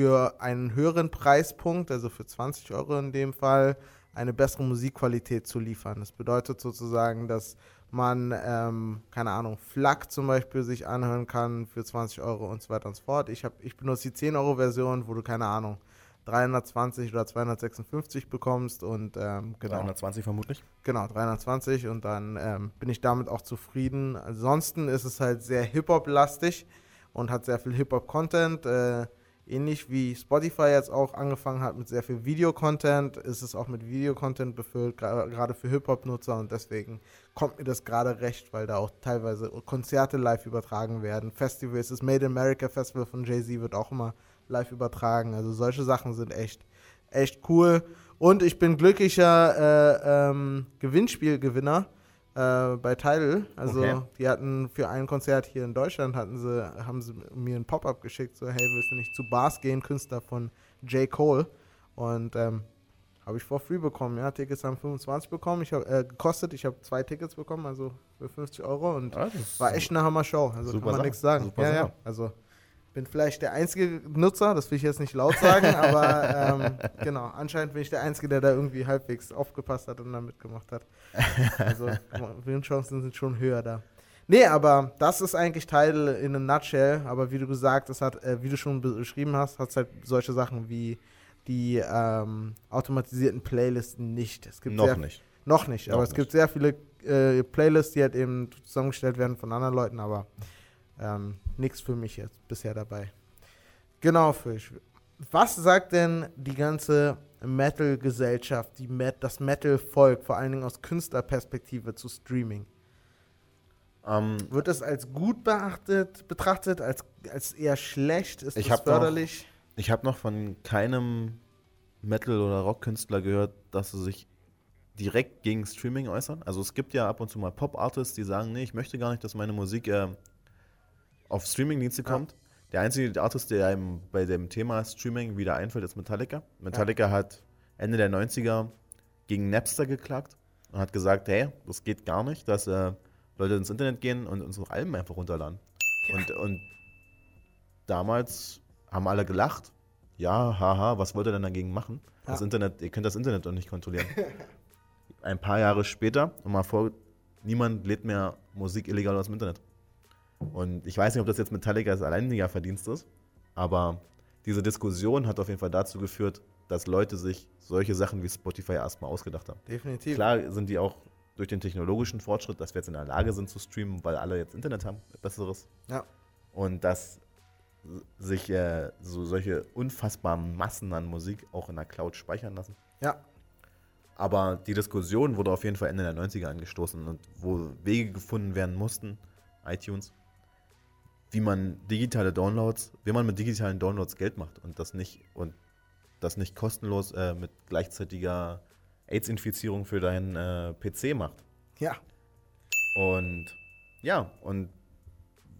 für einen höheren Preispunkt, also für 20 Euro in dem Fall, eine bessere Musikqualität zu liefern. Das bedeutet sozusagen, dass man, ähm, keine Ahnung, FLAC zum Beispiel sich anhören kann für 20 Euro und so weiter und so fort. Ich, hab, ich benutze die 10-Euro-Version, wo du, keine Ahnung, 320 oder 256 bekommst und ähm, genau. 320 vermutlich. Genau, 320 und dann ähm, bin ich damit auch zufrieden. Ansonsten ist es halt sehr Hip-Hop-lastig und hat sehr viel Hip-Hop-Content. Äh, ähnlich wie Spotify jetzt auch angefangen hat mit sehr viel Videocontent, ist es auch mit Videocontent befüllt, gerade für Hip-Hop-Nutzer und deswegen kommt mir das gerade recht, weil da auch teilweise Konzerte live übertragen werden. Festivals, das Made in America Festival von Jay-Z wird auch immer live übertragen. Also solche Sachen sind echt, echt cool. Und ich bin glücklicher äh, ähm, Gewinnspielgewinner äh, bei Tidal. Also Okay. die hatten für ein Konzert hier in Deutschland hatten sie, haben sie mir ein Pop-up geschickt, so hey, willst du nicht zu Bars gehen, Künstler von J. Cole. Und ähm, habe ich for free bekommen, ja. Tickets haben 25 bekommen, ich hab, äh, gekostet. Ich habe zwei Tickets bekommen, also für 50 Euro und war echt eine Hammer-Show. Also Super kann man nichts sagen. super ja, ja. Also bin vielleicht der einzige Nutzer, das will ich jetzt nicht laut sagen, aber ähm, genau, anscheinend bin ich der Einzige, der da irgendwie halbwegs aufgepasst hat und da mitgemacht hat. Also Gewinnchancen sind schon höher da. Nee, aber das ist eigentlich Teil in a nutshell, aber wie du gesagt hast, hat, äh, wie du schon beschrieben hast, hat es halt solche Sachen wie die ähm, automatisierten Playlisten nicht. Es gibt Noch sehr, nicht. noch nicht, Noch aber es nicht. gibt sehr viele äh, Playlists, die halt eben zusammengestellt werden von anderen Leuten, aber ähm, nichts für mich jetzt bisher dabei. Genau, Fisch. Was sagt denn die ganze Metal-Gesellschaft, Met das Metal-Volk, vor allen Dingen aus Künstlerperspektive zu Streaming? Ähm, Wird das als gut beachtet, betrachtet, als, als eher schlecht? Ist Ich das hab noch- förderlich? ich habe noch von keinem Metal- oder Rockkünstler gehört, dass sie sich direkt gegen Streaming äußern. Also es gibt ja ab und zu mal Pop-Artists, die sagen, nee, ich möchte gar nicht, dass meine Musik äh, auf Streaming-Dienste kommt. Der einzige Artist, der einem bei dem Thema Streaming wieder einfällt, ist Metallica. Metallica hat Ende der 90er gegen Napster geklagt und hat gesagt, hey, das geht gar nicht, dass äh, Leute ins Internet gehen und unsere Alben einfach runterladen. Und, und damals haben alle gelacht. Ja, haha, was wollt ihr denn dagegen machen? Das Ja. Internet, ihr könnt das Internet doch nicht kontrollieren. Ein paar Jahre später, und mal vor, niemand lädt mehr Musik illegal aus dem Internet. Und ich weiß nicht, ob das jetzt Metallicas alleiniger Verdienst ist, aber diese Diskussion hat auf jeden Fall dazu geführt, dass Leute sich solche Sachen wie Spotify erstmal ausgedacht haben. Definitiv. Klar sind die auch durch den technologischen Fortschritt, dass wir jetzt in der Lage sind zu streamen, weil alle jetzt Internet haben, besseres. Ja. Und dass sich äh, so solche unfassbaren Massen an Musik auch in der Cloud speichern lassen. Ja. Aber die Diskussion wurde auf jeden Fall Ende der 90er angestoßen und wo Wege gefunden werden mussten, iTunes, wie man digitale Downloads, wie man mit digitalen Downloads Geld macht und das nicht und das nicht kostenlos äh, mit gleichzeitiger AIDS-Infizierung für deinen äh, PC macht. Ja. Und ja, und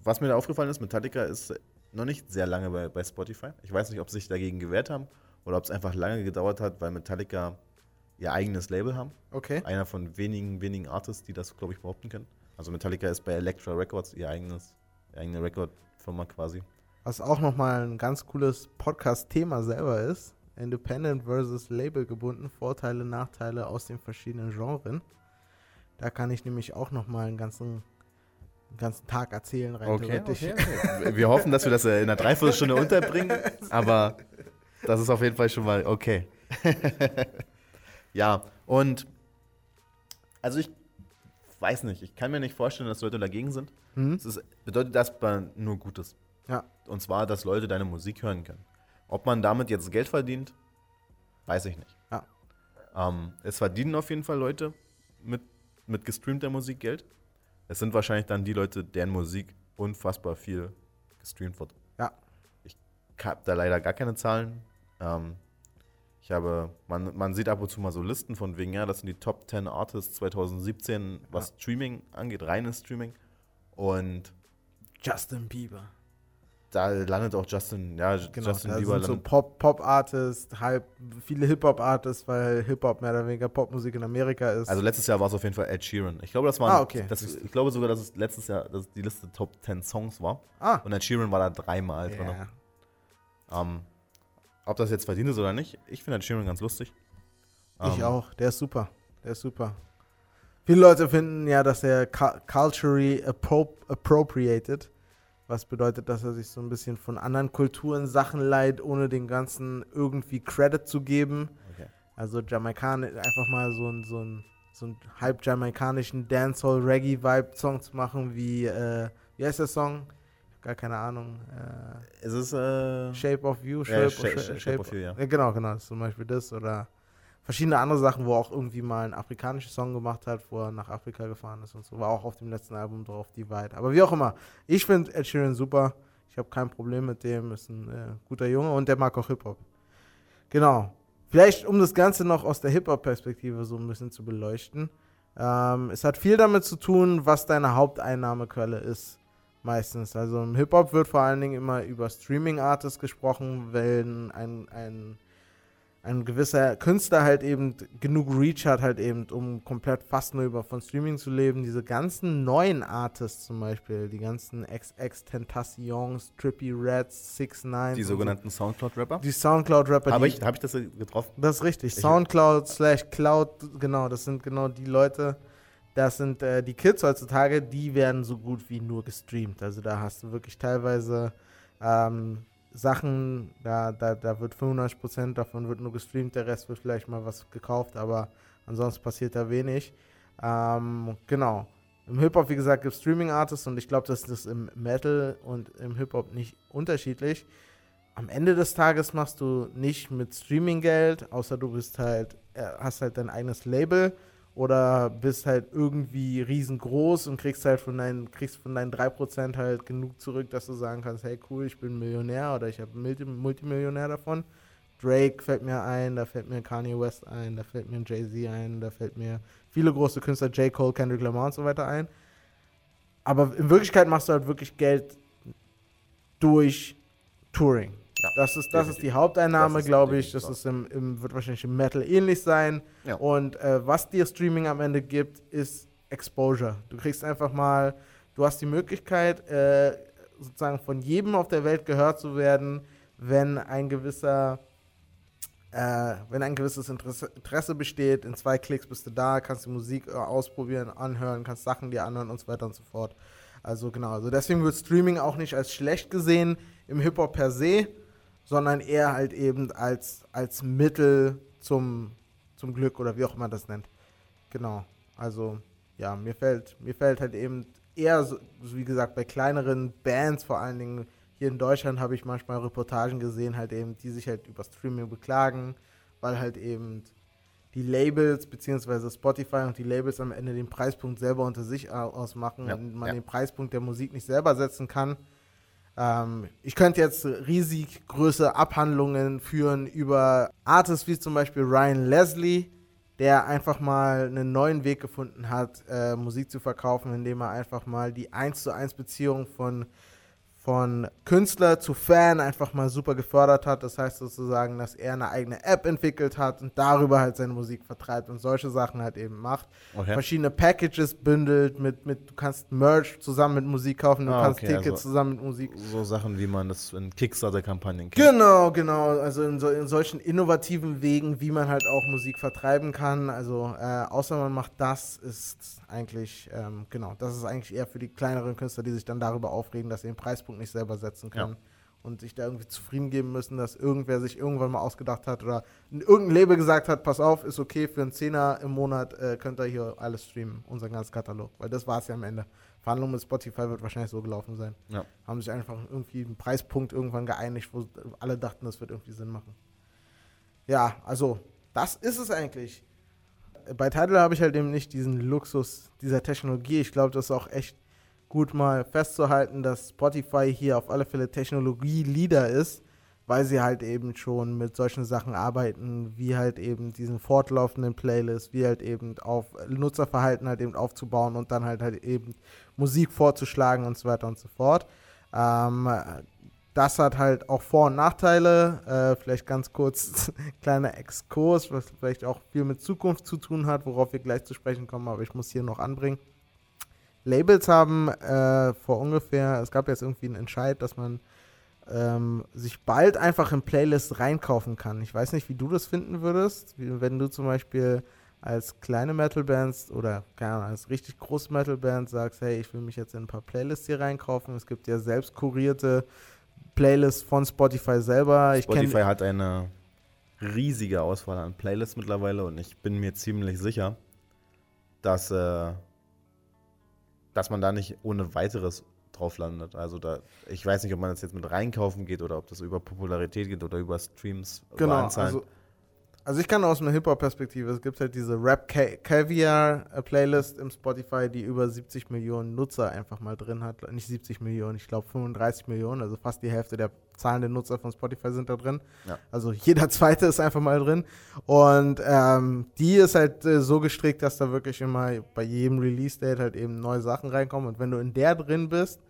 was mir da aufgefallen ist, Metallica ist noch nicht sehr lange bei, bei Spotify. Ich weiß nicht, ob sie sich dagegen gewehrt haben oder ob es einfach lange gedauert hat, weil Metallica ihr eigenes Label haben. Okay. Einer von wenigen, wenigen Artists, die das, glaube ich, behaupten können. Also Metallica ist bei Elektra Records ihr eigenes, eigene Recordfirma quasi. Was auch nochmal ein ganz cooles Podcast-Thema selber ist. Independent versus Label gebunden, Vorteile, Nachteile aus den verschiedenen Genren. Da kann ich nämlich auch nochmal einen ganzen, einen ganzen Tag erzählen, rein Okay, okay, okay. Wir hoffen, dass wir das äh, in einer Dreiviertelstunde unterbringen, aber das ist auf jeden Fall schon mal okay. ja, und also ich weiß nicht, ich kann mir nicht vorstellen, dass Leute dagegen sind. Hm? Es ist, bedeutet erstmal nur Gutes. Ja. Und zwar, dass Leute deine Musik hören können. Ob man damit jetzt Geld verdient, weiß ich nicht. Ja. Ähm, es verdienen auf jeden Fall Leute mit, mit gestreamter Musik Geld. Es sind wahrscheinlich dann die Leute, deren Musik unfassbar viel gestreamt wird. Ja. Ich habe da leider gar keine Zahlen. Ähm, ich habe, man, man sieht ab und zu mal so Listen von wegen, ja, das sind die Top 10 Artists 2017, was Streaming angeht, reines Streaming. Und Justin Bieber. da landet auch Justin, ja, Genau, Justin da Bieber sind so Pop- Pop-Artists, halb viele Hip-Hop-Artists, weil Hip-Hop mehr oder weniger Popmusik in Amerika ist. Also letztes Jahr war es auf jeden Fall Ed Sheeran. Ich glaube, das war. Ah, okay. Das, ich glaube sogar, dass es letztes Jahr dass die Liste Top 10 Songs war. ah, Und Ed Sheeran war da dreimal drin. ja. Ob das jetzt verdient ist oder nicht, ich finde Ed Sheeran ganz lustig. Ich Ähm, auch. Der ist super. Der ist super. Viele Leute finden ja, dass er cu- culturally appro appropriated, was bedeutet, dass er sich so ein bisschen von anderen Kulturen Sachen leiht, ohne den ganzen irgendwie Credit zu geben. Okay. Also Jamaikan einfach mal so ein so ein so einen halb jamaikanischen Dancehall Reggae Vibe Song zu machen, wie äh, wie heißt der Song? Gar keine Ahnung. Äh, Es ist. Äh, Shape of You, Ja, Shape, Shape- Shape, Shape Shape of You, ja. Genau, genau, zum Beispiel das oder verschiedene andere Sachen, wo er auch irgendwie mal einen afrikanischen Song gemacht hat, wo er nach Afrika gefahren ist und so. War auch auf dem letzten Album drauf, Divide. Aber wie auch immer, ich finde Ed Sheeran super. Ich habe kein Problem mit dem, ist ein äh, guter Junge und der mag auch Hip-Hop. Genau. Vielleicht, um das Ganze noch aus der Hip-Hop-Perspektive so ein bisschen zu beleuchten. Ähm, es hat viel damit zu tun, was deine Haupteinnahmequelle ist meistens. Also im Hip-Hop wird vor allen Dingen immer über Streaming-Artists gesprochen, wenn ein, ein, ein gewisser Künstler halt eben genug Reach hat, halt eben, um komplett fast nur über von Streaming zu leben. Diese ganzen neuen Artists zum Beispiel, die ganzen XX Tentacions, Trippy Reds, 6 9 die sogenannten Soundcloud-Rapper. die Soundcloud-Rapper, Habe die ich, hab ich das getroffen? das ist richtig. Ich- Soundcloud slash Cloud, genau, das sind genau die Leute. Das sind äh, die Kids heutzutage, die werden so gut wie nur gestreamt. Also da hast du wirklich teilweise ähm, Sachen, da, da, da wird 95% davon wird nur gestreamt, der Rest wird vielleicht mal was gekauft, aber ansonsten passiert da wenig. Ähm, genau. Im Hip-Hop, wie gesagt, gibt es Streaming-Artists und ich glaube, das ist im Metal und im Hip-Hop nicht unterschiedlich am Ende des Tages machst du nicht mit Streaming Geld, außer du bist halt, äh, hast halt dein eigenes Label oder bist halt irgendwie riesengroß und kriegst halt von deinen, kriegst von deinen 3% halt genug zurück, dass du sagen kannst, hey cool, ich bin Millionär oder ich habe Multi Multimillionär davon. Drake fällt mir ein, da fällt mir Kanye West ein, da fällt mir Jay-Z ein, da fällt mir viele große Künstler, J. Cole, Kendrick Lamar und so weiter ein. Aber in Wirklichkeit machst du halt wirklich Geld durch Touring. Ja, das ist, das ist die. Haupteinnahme, glaube ich. Das ist im, im, wird wahrscheinlich im Metal ähnlich sein. Ja. Und äh, was dir Streaming am Ende gibt, ist Exposure. Du kriegst einfach mal, du hast die Möglichkeit, äh, sozusagen von jedem auf der Welt gehört zu werden, wenn ein gewisser, äh, wenn ein gewisses Interesse, Interesse besteht. In zwei Klicks bist du da, kannst die Musik äh, ausprobieren, anhören, kannst Sachen dir anhören und so weiter und so fort. Also genau, also deswegen wird Streaming auch nicht als schlecht gesehen im Hip-Hop per se, sondern eher halt eben als, als Mittel zum, zum Glück oder wie auch immer man das nennt. Genau. Also, ja, mir fällt, mir fällt halt eben eher, so, wie gesagt, bei kleineren Bands, vor allen Dingen hier in Deutschland, habe ich manchmal Reportagen gesehen, halt eben, die sich halt über Streaming beklagen, weil halt eben die Labels beziehungsweise Spotify und die Labels am Ende den Preispunkt selber unter sich au- ausmachen Ja, und man ja. den Preispunkt der Musik nicht selber setzen kann. Ähm, ich könnte jetzt riesig große Abhandlungen führen über Artists wie zum Beispiel Ryan Leslie, der einfach mal einen neuen Weg gefunden hat, äh, Musik zu verkaufen, indem er einfach mal die 1 zu 1 Beziehung von von Künstler zu Fan einfach mal super gefördert hat. Das heißt sozusagen, dass er eine eigene App entwickelt hat und darüber halt seine Musik vertreibt und solche Sachen halt eben macht. Okay. Verschiedene Packages bündelt mit, mit, du kannst Merch zusammen mit Musik kaufen, du ah, kannst okay, Tickets also zusammen mit Musik. So Sachen, wie man das in Kickstarter-Kampagnen kennt. Genau, genau. Also in, so, in solchen innovativen Wegen, wie man halt auch Musik vertreiben kann. Also äh, außer man macht das, ist eigentlich, ähm, genau, das ist eigentlich eher für die kleineren Künstler, die sich dann darüber aufregen, dass sie den Preispunkt Zeitpunkt nicht selber setzen können. Ja. Und sich da irgendwie zufrieden geben müssen, dass irgendwer sich irgendwann mal ausgedacht hat oder irgendein Label gesagt hat, pass auf, ist okay, für einen Zehner im Monat äh, könnt ihr hier alles streamen, unseren ganzen Katalog. Weil das war es ja am Ende. Verhandlung mit Spotify wird wahrscheinlich so gelaufen sein. Ja. Haben sich einfach irgendwie einen Preispunkt irgendwann geeinigt, wo alle dachten, das wird irgendwie Sinn machen. Ja, also, das ist es eigentlich. Bei Tidal habe ich halt eben nicht diesen Luxus dieser Technologie. Ich glaube, das ist auch echt gut mal festzuhalten, dass Spotify hier auf alle Fälle Technologie-Leader ist, weil sie halt eben schon mit solchen Sachen arbeiten, wie halt eben diesen fortlaufenden Playlist, wie halt eben auf Nutzerverhalten halt eben aufzubauen und dann halt halt eben Musik vorzuschlagen und so weiter und so fort. Ähm, das hat halt auch Vor- und Nachteile. Äh, vielleicht ganz kurz kleiner Exkurs, was vielleicht auch viel mit Zukunft zu tun hat, worauf wir gleich zu sprechen kommen, aber ich muss hier noch anbringen. Labels haben äh, vor ungefähr, es gab jetzt irgendwie einen Entscheid, dass man ähm, sich bald einfach in Playlists reinkaufen kann. Ich weiß nicht, wie du das finden würdest, wie, wenn du zum Beispiel als kleine Metal-Bands oder keine als richtig große Metal-Band sagst, hey, ich will mich jetzt in ein paar Playlists hier reinkaufen. Es gibt ja selbst kurierte Playlists von Spotify selber. Spotify hat eine riesige Auswahl an Playlists mittlerweile und ich bin mir ziemlich sicher, dass äh, dass man da nicht ohne weiteres drauf landet. Also da, ich weiß nicht, ob man das jetzt mit reinkaufen geht oder ob das über Popularität geht oder über Streams. Genau, also also ich kann aus einer Hip-Hop-Perspektive, es gibt halt diese Rap Caviar Playlist im Spotify, die über 70 Millionen Nutzer einfach mal drin hat. Nicht 70 Millionen, ich glaube 35 Millionen, also fast die Hälfte der zahlenden Nutzer von Spotify sind da drin. Ja. Also jeder zweite ist einfach mal drin. Und ähm, die ist halt äh, so gestrickt, dass da wirklich immer bei jedem Release-Date halt eben neue Sachen reinkommen. Und wenn du in der drin bist,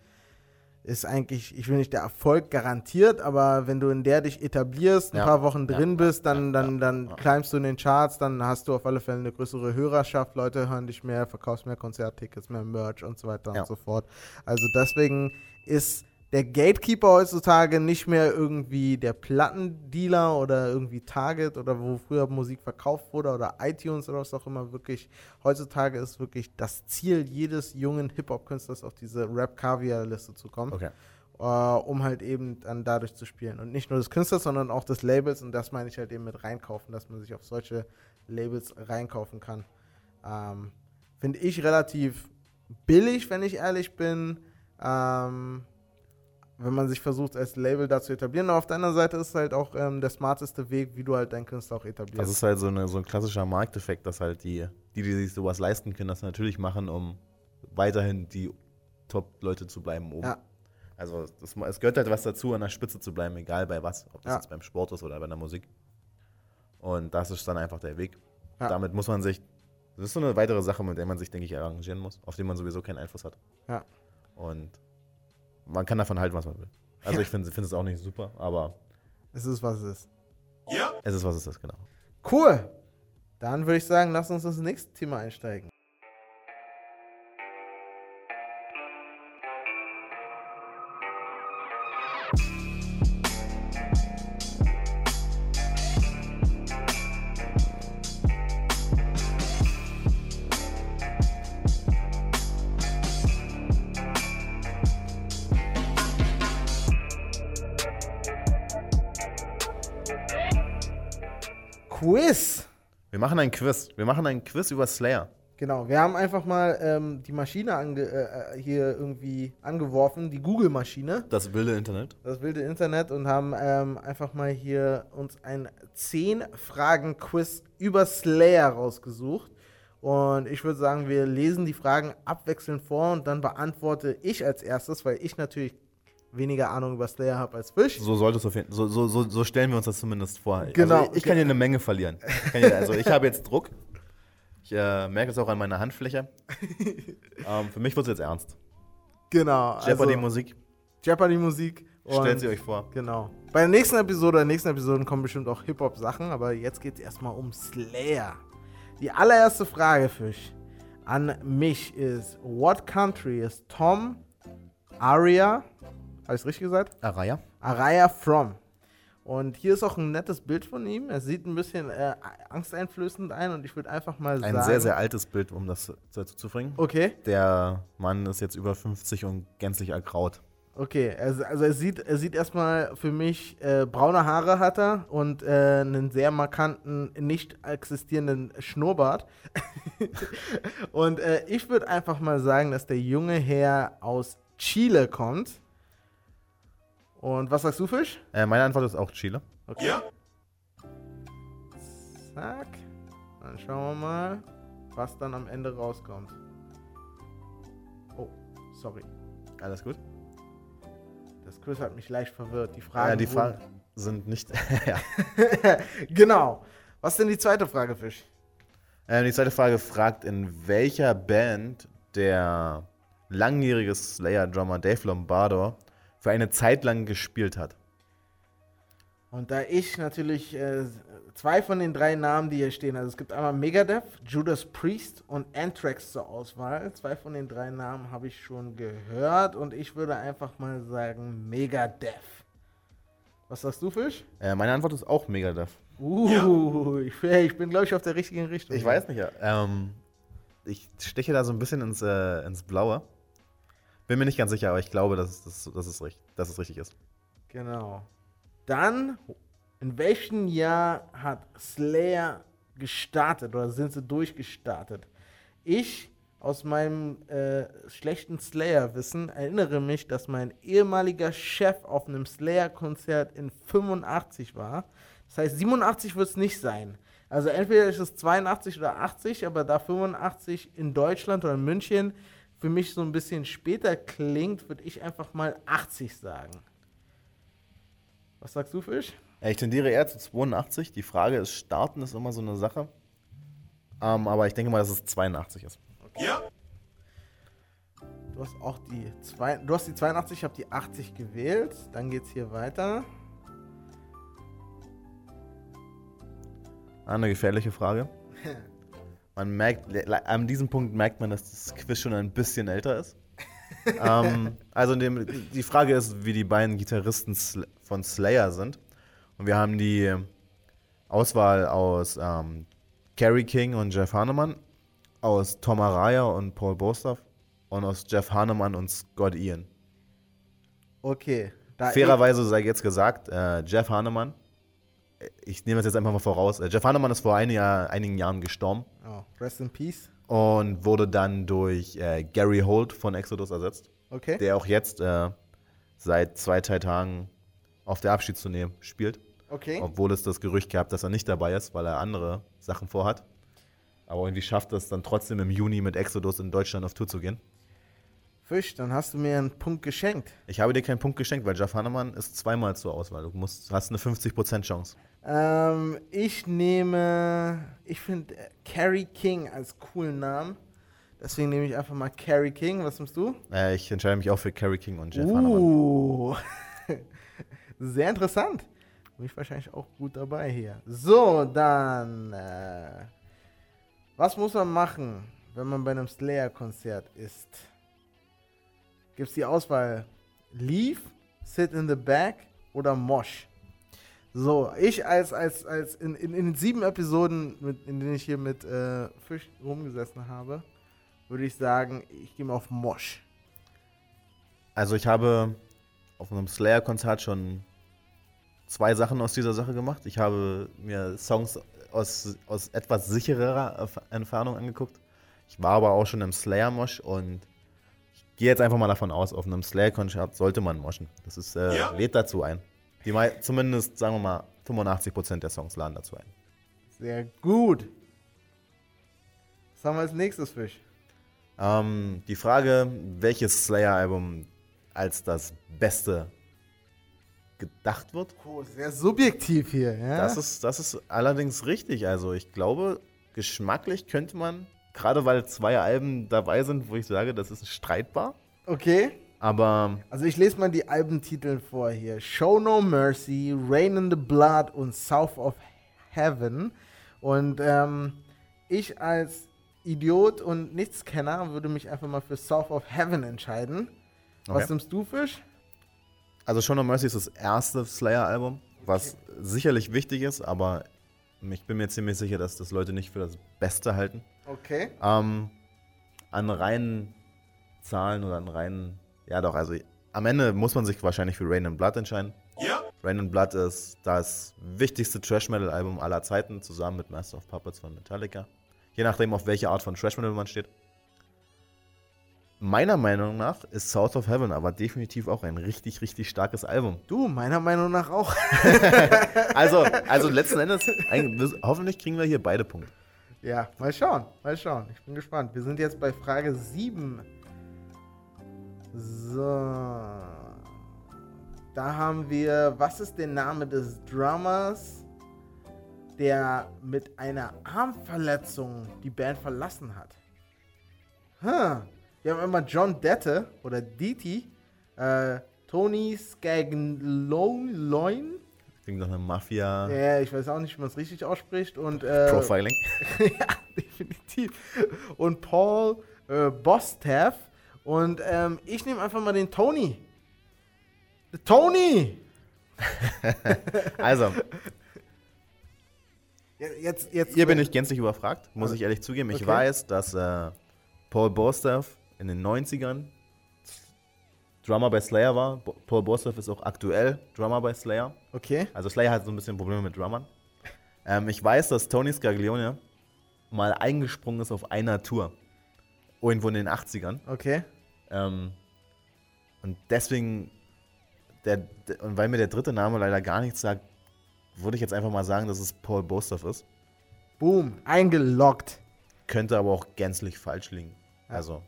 ist eigentlich, ich will nicht der Erfolg garantiert, aber wenn du in der dich etablierst, ein ja. paar Wochen drin ja. bist, dann, dann, dann climbst du in den Charts, dann hast du auf alle Fälle eine größere Hörerschaft, Leute hören dich mehr, verkaufst mehr Konzerttickets, mehr Merch und so weiter und so fort. Also deswegen ist der Gatekeeper heutzutage nicht mehr irgendwie der Plattendealer oder irgendwie Target oder wo früher Musik verkauft wurde oder iTunes oder was auch immer wirklich. Heutzutage ist wirklich das Ziel jedes jungen Hip-Hop-Künstlers auf diese Rap-Caviar-Liste zu kommen. Okay. Uh, um halt eben dann dadurch zu spielen. Und nicht nur des Künstlers, sondern auch des Labels. Und das meine ich halt eben mit reinkaufen, dass man sich auf solche Labels reinkaufen kann. Ähm, Finde ich relativ billig, wenn ich ehrlich bin. Ähm, wenn man sich versucht, als Label da zu etablieren. Und auf der anderen Seite ist es halt auch ähm, der smarteste Weg, wie du halt deinen Künstler auch etablierst. Das ist halt so, eine, so ein klassischer Markteffekt, dass halt die, die, die sich sowas leisten können, das natürlich machen, um weiterhin die Top-Leute zu bleiben oben. Ja. Also das, es gehört halt was dazu, an der Spitze zu bleiben, egal bei was. Ob das ja. jetzt beim Sport ist oder bei der Musik. Und das ist dann einfach der Weg. Ja. Damit muss man sich, das ist so eine weitere Sache, mit der man sich, denke ich, arrangieren muss, auf die man sowieso keinen Einfluss hat. Ja. Und man kann davon halten, was man will. Also ja. ich finde find es auch nicht super, aber. Es ist, was es ist. Ja. Es ist, was es ist, genau. Cool. Dann würde ich sagen, lass uns ins nächste Thema einsteigen. Quiz. Wir machen ein Quiz über Slayer. Genau, wir haben einfach mal ähm, die Maschine ange, äh, äh, hier irgendwie angeworfen, die Google-Maschine. Das wilde Internet. Das wilde Internet und haben ähm, einfach mal hier uns ein 10-Fragen-Quiz über Slayer rausgesucht. Und ich würde sagen, wir lesen die Fragen abwechselnd vor und dann beantworte ich als erstes, weil ich natürlich weniger Ahnung über Slayer habe als Fisch. So sollte es auf jeden so, so, so, so stellen wir uns das zumindest vor. Genau. Also ich, kann hier eine Menge verlieren. Ich also ich habe jetzt Druck. Ich äh, merke es auch an meiner Handfläche. ähm, für mich wird es jetzt ernst. Genau. Jeopardy-Musik. Jeopardy-Musik. Stellt sie euch vor. Genau. Bei der nächsten Episode, der nächsten Episoden kommen bestimmt auch Hip-Hop-Sachen, aber jetzt geht es erstmal um Slayer. Die allererste Frage, Fisch, an mich ist: What country is Tom Aria, habe ich es richtig gesagt? Araya? Araya from. Und hier ist auch ein nettes Bild von ihm. Er sieht ein bisschen äh, angsteinflößend ein und ich würde einfach mal Ein sagen. sehr, sehr altes Bild, um das dazu zu bringen. Okay, Der Mann ist jetzt über 50 und gänzlich ergraut. okay. Also, also er sieht, er sieht erstmal für mich äh, braune Haare hat er und äh, einen sehr markanten, nicht existierenden Schnurrbart. und äh, ich würde einfach mal sagen, dass der junge Herr aus Chile kommt. Und was sagst du, Fisch? Äh, meine Antwort ist auch Chile. Okay. Ja. Zack. Dann schauen wir mal, was dann am Ende rauskommt. Oh, sorry. Alles gut? Das Quiz hat mich leicht verwirrt. Die Fragen. Ja, die wurden- Fragen sind nicht. genau. Was ist denn die zweite Frage, Fisch? äh, die zweite Frage fragt, in welcher Band der langjährige Slayer-Drummer Dave Lombardo für eine Zeit lang gespielt hat. Und da ich natürlich äh, zwei von den drei Namen, die hier stehen, also es gibt einmal Megadeth, Judas Priest und Anthrax zur Auswahl. Zwei von den drei Namen habe ich schon gehört und ich würde einfach mal sagen Megadeth. Was sagst du, Fisch? Äh, meine Antwort ist auch Megadeth. Uh, ich, ich bin, glaube ich, auf der richtigen Richtung. Ich weiß nicht, ja. Ähm, ich steche da so ein bisschen ins, äh, ins Blaue. Bin mir nicht ganz sicher, aber ich glaube, dass es, dass, dass es, richtig, dass es richtig ist. Genau. Dann, in welchem Jahr hat Slayer gestartet oder sind sie durchgestartet? Ich aus meinem äh, schlechten Slayer-Wissen erinnere mich, dass mein ehemaliger Chef auf einem Slayer-Konzert in 85 war. Das heißt, 87 wird es nicht sein. Also entweder ist es 82 oder 80, aber da 85 in Deutschland oder in München für mich so ein bisschen später klingt, würde ich einfach mal 80 sagen. Was sagst du, Fisch? Ich tendiere eher zu 82. Die Frage ist, starten ist immer so eine Sache. Ähm, aber ich denke mal, dass es 82 ist. Ja. Du hast auch die zwei, du hast die 82, ich habe die 80 gewählt. Dann geht's hier weiter. Eine gefährliche Frage. Man merkt, an diesem Punkt merkt man, dass das Quiz schon ein bisschen älter ist. ähm, also dem, die Frage ist, wie die beiden Gitarristen von Slayer sind. Und wir haben die Auswahl aus ähm, Kerry King und Jeff Hanneman, aus Tom Araya und Paul Bostaff und aus Jeff Hanneman und Scott Ian. Okay. Fairerweise sei jetzt gesagt, äh, Jeff Hanneman, äh, ich nehme das jetzt einfach mal voraus, äh, Jeff Hanneman ist vor ein Jahr, einigen Jahren gestorben oh, rest in peace. und wurde dann durch äh, Gary Holt von Exodus ersetzt, Okay. der auch jetzt äh, seit zwei, drei Tagen auf der Abschiedstournee spielt, okay. obwohl es das Gerücht gab, dass er nicht dabei ist, weil er andere Sachen vorhat. Aber irgendwie schafft es dann trotzdem im Juni mit Exodus in Deutschland auf Tour zu gehen. Fisch, dann hast du mir einen Punkt geschenkt. Ich habe dir keinen Punkt geschenkt, weil Jeff Hanneman ist zweimal zur Auswahl. Du musst, hast eine 50% Chance. Ähm, ich nehme, ich finde äh, Carrie King als coolen Namen. Deswegen nehme ich einfach mal Carrie King. Was nimmst du? Äh, ich entscheide mich auch für Kerry King und Jeff. Uh, sehr interessant. Bin ich wahrscheinlich auch gut dabei hier. So, dann. Äh, was muss man machen, wenn man bei einem Slayer-Konzert ist? Gibt es die Auswahl Leave, Sit in the Back oder Mosh? So, ich als, als, als in, in, in den sieben Episoden, mit, in denen ich hier mit äh, Fisch rumgesessen habe, würde ich sagen, ich gehe mal auf Mosh. Also ich habe auf einem Slayer-Konzert schon zwei Sachen aus dieser Sache gemacht. Ich habe mir Songs aus, aus etwas sichererer Entfernung angeguckt. Ich war aber auch schon im Slayer-Mosh und ich gehe jetzt einfach mal davon aus, auf einem Slayer-Konzert sollte man moschen. Das ist, äh, Ja. lädt dazu ein. Die mei zumindest, sagen wir mal, 85% der Songs laden dazu ein. Sehr gut. Was haben wir als nächstes, Fisch? Ähm, die Frage, welches Slayer-Album als das Beste gedacht wird. Oh, sehr subjektiv hier, ja? Das ist, das ist allerdings richtig. Also ich glaube, geschmacklich könnte man, gerade weil zwei Alben dabei sind, wo ich sage, das ist streitbar. okay. Aber Also ich lese mal die Albentitel vor hier. Show No Mercy, Rain in the Blood und South of Heaven. Und ähm, ich als Idiot und Nichtskenner würde mich einfach mal für South of Heaven entscheiden. Was Okay. nimmst du, Fisch? also Show No Mercy ist das erste Slayer-Album, was sicherlich wichtig ist, aber ich bin mir ziemlich sicher, dass das Leute nicht für das Beste halten. Okay. Ähm, an reinen Zahlen oder an reinen. Ja, doch, also am Ende muss man sich wahrscheinlich für Rain and Blood entscheiden. Ja. Rain and Blood ist das wichtigste Trash-Metal-Album aller Zeiten, zusammen mit Master of Puppets von Metallica. Je nachdem, auf welche Art von Trash-Metal man steht. Meiner Meinung nach ist South of Heaven aber definitiv auch ein richtig, richtig starkes Album. Du, meiner Meinung nach auch. Also, also letzten Endes, ein- hoffentlich kriegen wir hier beide Punkte. ja, mal schauen, mal schauen. Ich bin gespannt. Wir sind jetzt bei Frage 7. So. Da haben wir, was ist der Name des Drummers, der mit einer Armverletzung die Band verlassen hat? Hm. Wir haben immer John Dette oder Diti, äh, Tony Scagloin. Klingt nach einer Mafia. Ja, ich weiß auch nicht, wie man es richtig ausspricht. Und, äh, Profiling. ja, definitiv. Und Paul äh, Bostaff. Und ähm, ich nehme einfach mal den Tony. Der Tony! Also, Jetzt, jetzt, Hier bin ich gänzlich überfragt, muss Also- ich ehrlich zugeben. Ich okay. weiß, dass äh, Paul Bostaff in den 90ern Drummer bei Slayer war. Bo Paul Bostaff ist auch aktuell Drummer bei Slayer. Okay. Also Slayer hat so ein bisschen Probleme mit Drummern. Ähm, ich weiß, dass Tony Scaglione mal eingesprungen ist auf einer Tour. Irgendwo in den 80ern. Okay. Ähm, und deswegen, der, der, und weil mir der dritte Name leider gar nichts sagt, würde ich jetzt einfach mal sagen, dass es Paul Bostaff ist. Boom. Eingeloggt. Könnte aber auch gänzlich falsch liegen. Also,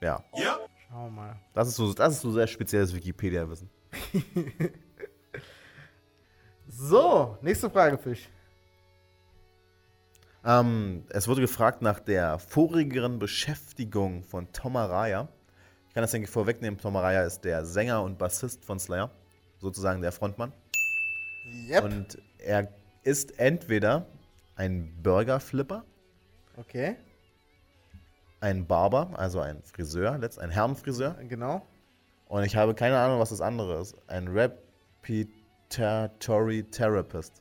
ja. Ja. Schau mal. Das ist so, das ist so sehr spezielles Wikipedia-Wissen. So, nächste Frage, Fisch. Ähm, es wurde gefragt nach der vorigeren Beschäftigung von Tom Araya. Ich kann das, denke ich, vorwegnehmen. Tom Araya ist der Sänger und Bassist von Slayer. Sozusagen der Frontmann. Yep. Und er ist entweder ein Burgerflipper, okay. ein Barber, also ein Friseur, letzt- ein Herrenfriseur. Genau. Und ich habe keine Ahnung, was das andere ist. Ein Repetatory Therapist.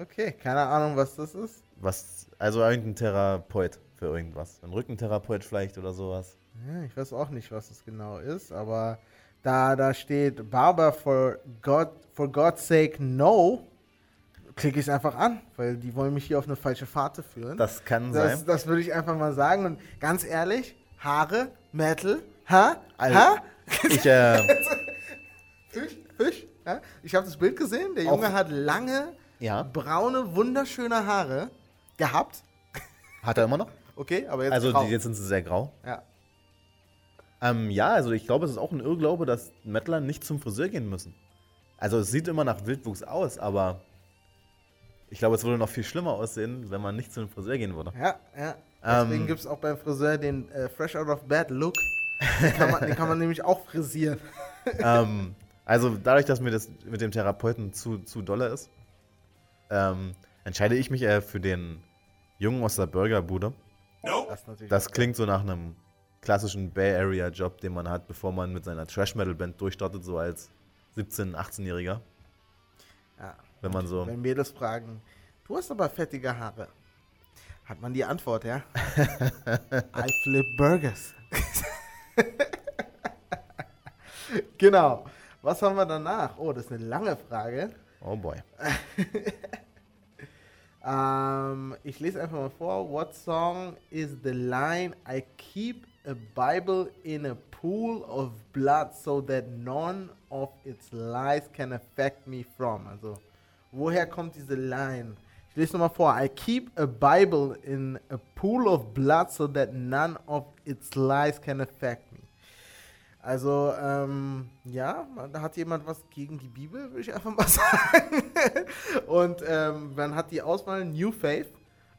Okay. Keine Ahnung, was das ist. Was, also irgendein Therapeut für irgendwas. Ein Rückentherapeut vielleicht oder sowas. Ja, ich weiß auch nicht, was das genau ist, aber da, da steht Barber for God for God's sake no, klicke ich es einfach an, weil die wollen mich hier auf eine falsche Fahrt führen. Das kann das, sein. das würde ich einfach mal sagen. Und ganz ehrlich, Haare, Metal, ha? Also- ha? Ich, äh, Fisch, Fisch, ja? Ich habe das Bild gesehen, der Junge hat lange, ja, braune, wunderschöne Haare gehabt. hat er immer noch. Okay, aber jetzt Also grau. die, jetzt sind sie sehr grau. ja. Ähm, ja, also ich glaube, es ist auch ein Irrglaube, dass Metaller nicht zum Friseur gehen müssen. Also es sieht immer nach Wildwuchs aus, aber ich glaube, es würde noch viel schlimmer aussehen, wenn man nicht zum Friseur gehen würde. Ja, ja. Deswegen Ähm. gibt es auch beim Friseur den äh, Fresh Out of Bed Look. Den kann man, den kann man nämlich auch frisieren. ähm, also dadurch, dass mir das mit dem Therapeuten zu, zu dolle ist, ähm, entscheide ich mich eher für den Jungen aus der Burgerbude. Nope. Das klingt so nach einem klassischen Bay Area Job, den man hat, bevor man mit seiner Trash Metal Band durchstartet, so als 17-, 18-Jähriger. ja. Wenn man so. Wenn Mädels fragen, du hast aber fettige Haare. Hat man die Antwort, ja? I flip burgers. genau. Was haben wir danach? Oh, das ist eine lange Frage. Oh boy. Ähm, ich lese einfach mal vor. What song is the line I keep a Bible in a pool of blood so that none of its lies can affect me from? Also, woher kommt diese Line? Ich lese nochmal vor. I keep a Bible in a pool of blood so that none of its lies can affect me. Also, ähm, ja, man- da hat jemand was gegen die Bibel, würde ich einfach mal sagen. und ähm, man hat die Auswahl New Faith,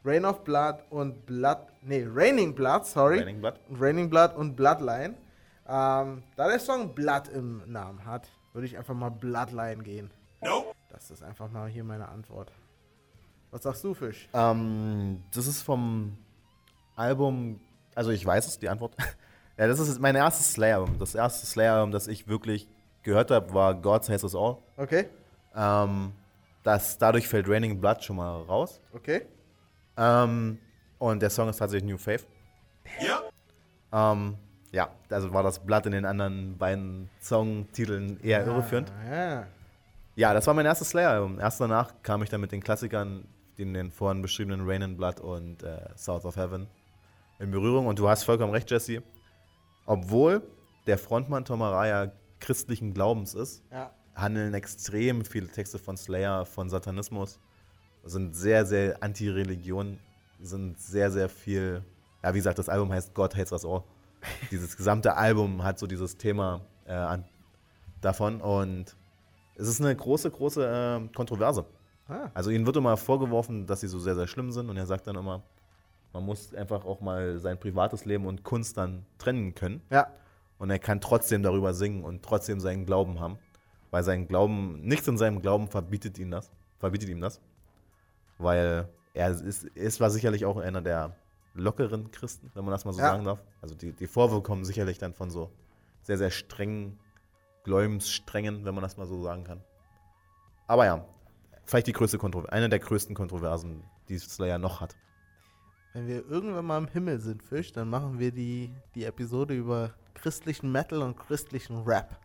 Rain of Blood und Blood, nee, Raining Blood, sorry. Raining Blood. Raining Blood und Bloodline. Ähm, da der Song Blood im Namen hat, würde ich einfach mal Bloodline gehen. Das ist einfach mal hier meine Antwort. Was sagst du, Fisch? Ähm, das ist vom Album, also ich weiß es, die Antwort. Ja, das ist mein erstes Slayer-Album. Das erste Slayer-Album, das ich wirklich gehört habe, war God Says Us All. Okay, Ähm, das, dadurch fällt Raining Blood schon mal raus. okay. Ähm, und der Song ist tatsächlich New Faith. Ja. Ähm, ja, also war das Blood in den anderen beiden Songtiteln eher irreführend. Ah, ja. Ja, das war mein erstes Slayer-Album. Erst danach kam ich dann mit den Klassikern, den, den vorhin beschriebenen Rain and Blood und äh, South of Heaven in Berührung. Und du hast vollkommen recht, Jesse. Obwohl der Frontmann Tom Araya christlichen Glaubens ist, ja. handeln extrem viele Texte von Slayer, von Satanismus, sind sehr, sehr Anti-Religion, sind sehr, sehr viel, ja, wie gesagt, das Album heißt God Hates Us All. dieses gesamte Album hat so dieses Thema äh, an, davon und es ist eine große, große äh, Kontroverse. Ah, Also ihnen wird immer vorgeworfen, dass sie so sehr, sehr schlimm sind und er sagt dann immer, man muss einfach auch mal sein privates Leben und Kunst dann trennen können. ja. Und er kann trotzdem darüber singen und trotzdem seinen Glauben haben. Weil sein Glauben, nichts in seinem Glauben verbietet ihm das. Verbietet ihm das. Weil er ist, ist war sicherlich auch einer der lockeren Christen, wenn man das mal so Ja. sagen darf. Also die, die Vorwürfe kommen sicherlich dann von so sehr, sehr strengen, Gläubensstrengen, wenn man das mal so sagen kann. Aber ja, vielleicht die größte Kontroverse, eine der größten Kontroversen, die Slayer noch hat. Wenn wir irgendwann mal im Himmel sind, Fisch, dann machen wir die, die Episode über christlichen Metal und christlichen Rap.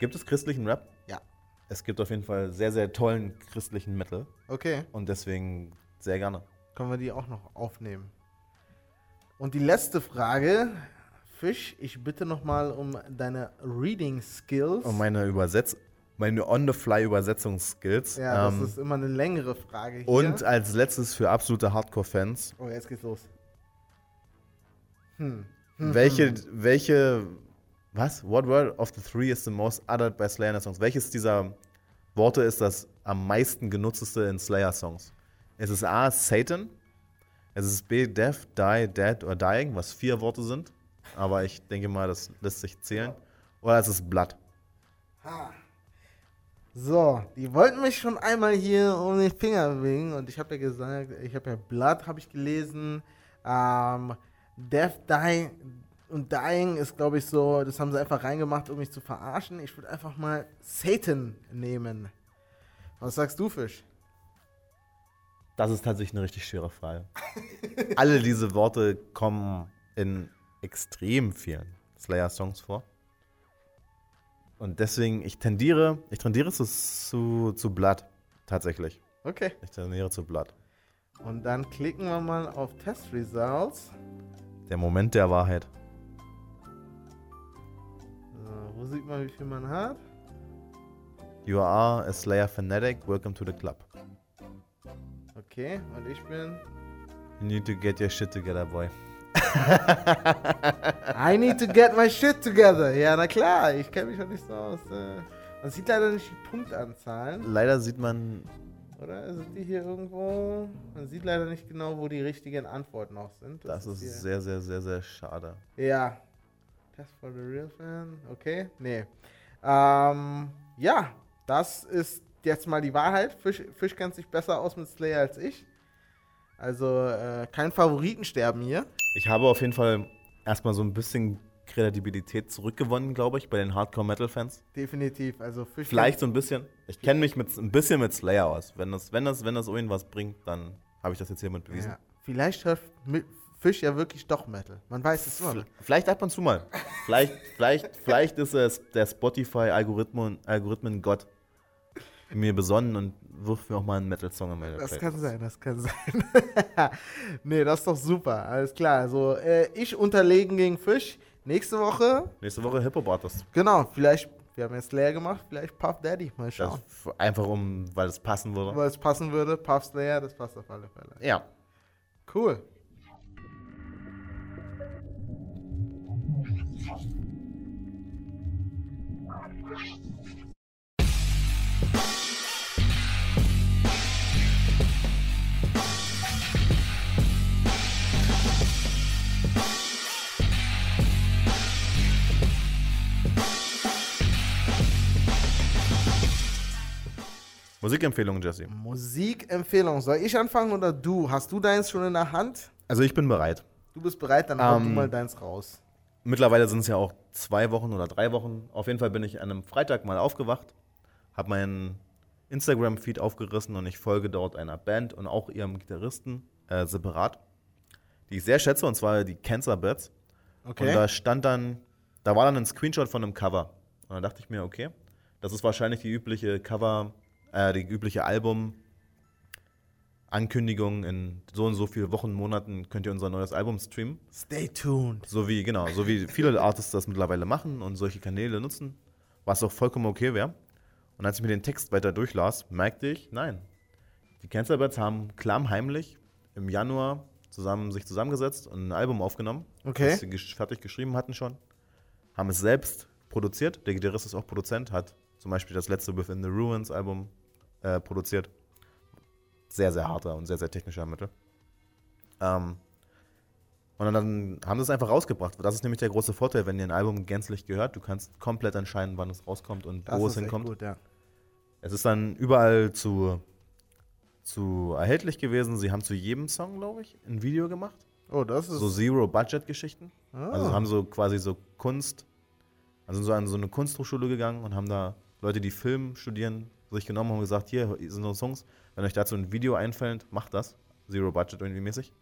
Gibt es christlichen Rap? Ja. Es gibt auf jeden Fall sehr, sehr tollen christlichen Metal. Okay, Und deswegen sehr gerne. können wir die auch noch aufnehmen. Und die letzte Frage, Fisch, ich bitte nochmal um deine Reading Skills. Und meine Übersetz meine On-the-Fly-Übersetzungsskills. ja, das Ähm, ist immer eine längere Frage hier. und als letztes für absolute Hardcore-Fans. Oh, jetzt geht's los. Hm. Welche, welche, was? What word of the three is the most uttered by Slayer songs? Welches dieser Worte ist das am meisten genutzteste in Slayer-Songs? Es ist A, Satan. Es ist B, Death, Die, Dead or Dying, was vier Worte sind. Aber ich denke mal, das lässt sich zählen. Oder es ist Blood. So, die wollten mich schon einmal hier um den Finger bewegen und ich habe ja gesagt, ich habe ja Blood habe ich gelesen, ähm, Death Dying und Dying ist glaube ich so, das haben sie einfach reingemacht, um mich zu verarschen. Ich würde einfach mal Satan nehmen. Was sagst du, Fisch? Das ist tatsächlich eine richtig schwere Frage. Alle diese Worte kommen in extrem vielen Slayer-Songs vor. Und deswegen, ich tendiere, ich tendiere zu, zu, zu Blood. Tatsächlich. Okay. Ich tendiere zu Blood. Und dann klicken wir mal auf Test Results. Der Moment der Wahrheit. So, wo sieht man, wie viel man hat? You are a Slayer fanatic. Welcome to the club. Okay, und ich bin. You need to get your shit together, boy. I need to get my shit together. Ja, na klar, ich kenne mich doch nicht so aus. Äh. Man sieht leider nicht die Punktanzahlen, Leider sieht man, oder? Sind die hier irgendwo? Man sieht leider nicht genau, wo die richtigen Antworten auch sind. das ist hier- sehr, sehr, sehr, sehr schade. Ja. Test for the real fan. Okay, nee. Ähm, ja, das ist jetzt mal die Wahrheit. Fisch, Fisch kennt sich besser aus mit Slayer als ich. Also äh, kein Favoritensterben hier. Ich habe auf jeden Fall erstmal so ein bisschen Kredibilität zurückgewonnen, glaube ich, bei den Hardcore-Metal-Fans. Definitiv. Also Fisch Vielleicht so ein bisschen. Ich kenne mich mit, ein bisschen mit Slayer aus. Wenn das, wenn das, wenn das irgendwas bringt, dann habe ich das jetzt hiermit bewiesen. Ja. Vielleicht hört Fisch ja wirklich doch Metal. Man weiß es immer. V- Vielleicht ab und zu mal. Vielleicht, vielleicht, vielleicht ist es der Spotify-Algorithmen Algorithmen Gott mir besonnen und wirft mir auch mal einen Metal-Song in meine Das Playlist. kann sein, das kann sein. nee, das ist doch super. Alles klar. Also, äh, ich unterlegen gegen Fisch. Nächste Woche, Nächste Woche Hip-Hop-Artist. genau, vielleicht, wir haben jetzt leer gemacht, vielleicht Puff Daddy. Mal Das schauen. f- Einfach um, weil es passen würde. Weil es passen würde, Puff Slayer, das passt auf alle Fälle. Ja. Musikempfehlung, Jesse. Musikempfehlung. Soll ich anfangen oder du? Hast du deins schon in der Hand? Also ich bin bereit. Du bist bereit, dann hau du Ähm, mal deins raus. Mittlerweile sind es ja auch zwei Wochen oder drei Wochen. Auf jeden Fall bin ich an einem Freitag mal aufgewacht, habe meinen Instagram-Feed aufgerissen und ich folge dort einer Band und auch ihrem Gitarristen äh, separat, die ich sehr schätze, und zwar die Cancer Bats. Und da stand dann, da war dann ein Screenshot von einem Cover. Und da dachte ich mir, okay, das ist wahrscheinlich die übliche Cover, äh, die übliche Album. Ankündigung in so und so vielen Wochen, Monaten könnt ihr unser neues Album streamen. Stay tuned. So wie, genau, so wie viele Artists das mittlerweile machen und solche Kanäle nutzen, was auch vollkommen okay wäre. Und als ich mir den Text weiter durchlas, merkte ich, nein. Die Cancer Bats haben klammheimlich im Januar zusammen, sich zusammengesetzt und ein Album aufgenommen, Okay. das sie fertig geschrieben hatten schon. Haben es selbst produziert. Der Gitarrist ist auch Produzent, hat zum Beispiel das letzte Within the Ruins Album äh, produziert. Sehr, sehr harter und sehr, sehr technischer Mittel. Ähm, und dann haben sie es einfach rausgebracht. Das ist nämlich der große Vorteil, wenn dir ein Album gänzlich gehört. Du kannst komplett entscheiden, wann es rauskommt und Das wo es hinkommt. gut, ja. Es ist dann überall zu, zu erhältlich gewesen. Sie haben zu jedem Song, glaube ich, ein Video gemacht. Oh, das ist. So Zero-Budget-Geschichten. Ah. Also haben so quasi so Kunst, also sind so an so eine Kunsthochschule gegangen und haben da Leute, die Film studieren, sich genommen und gesagt, hier sind unsere Songs. Wenn euch dazu ein Video einfällt, macht das. Zero Budget irgendwie mäßig.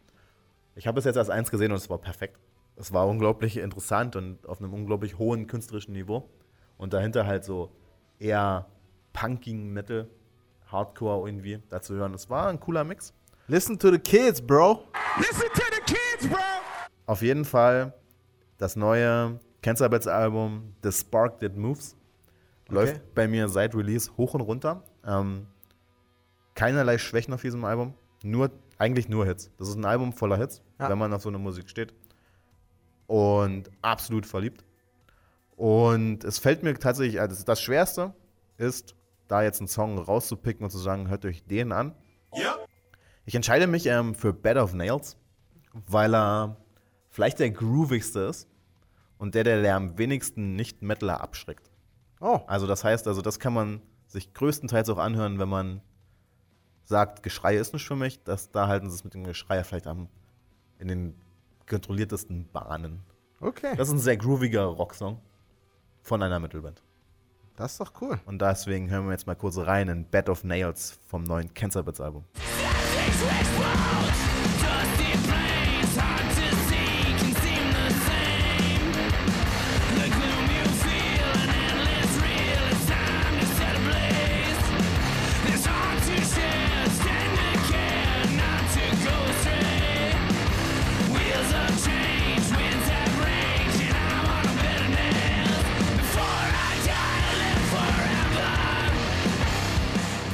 Ich habe es jetzt als eins gesehen und es war perfekt. Es war unglaublich interessant und auf einem unglaublich hohen künstlerischen Niveau. Und dahinter halt so eher punkigen Metal, Hardcore irgendwie dazu hören. Es war ein cooler Mix. Listen to the kids, bro. Listen to the kids, bro. Auf jeden Fall das neue Cancer Bats Album The Spark That Moves läuft bei mir seit Release hoch und runter. Ähm, keinerlei Schwächen auf diesem Album, nur eigentlich nur Hits. Das ist ein Album voller Hits, Ja. wenn man auf so eine Musik steht. Und absolut verliebt. Und es fällt mir tatsächlich, also das Schwerste ist, da jetzt einen Song rauszupicken und zu sagen, hört euch den an. Ja. Ich entscheide mich ähm, für Bed of Nails, weil er vielleicht der groovigste ist und der, der, der am wenigsten Nicht-Metaler abschreckt. Oh, Also das heißt, also das kann man sich größtenteils auch anhören, wenn man sagt, Geschrei ist nicht für mich, dass da halten sie es mit dem Geschrei vielleicht am in den kontrolliertesten Bahnen. okay. Das ist ein sehr grooviger Rocksong von einer Metalband. Das ist doch cool. Und deswegen hören wir jetzt mal kurz rein in Bed of Nails vom neuen Cancer Bits Album.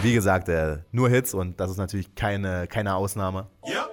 Wie gesagt, äh, nur Hits und das ist natürlich keine, keine Ausnahme. Ja.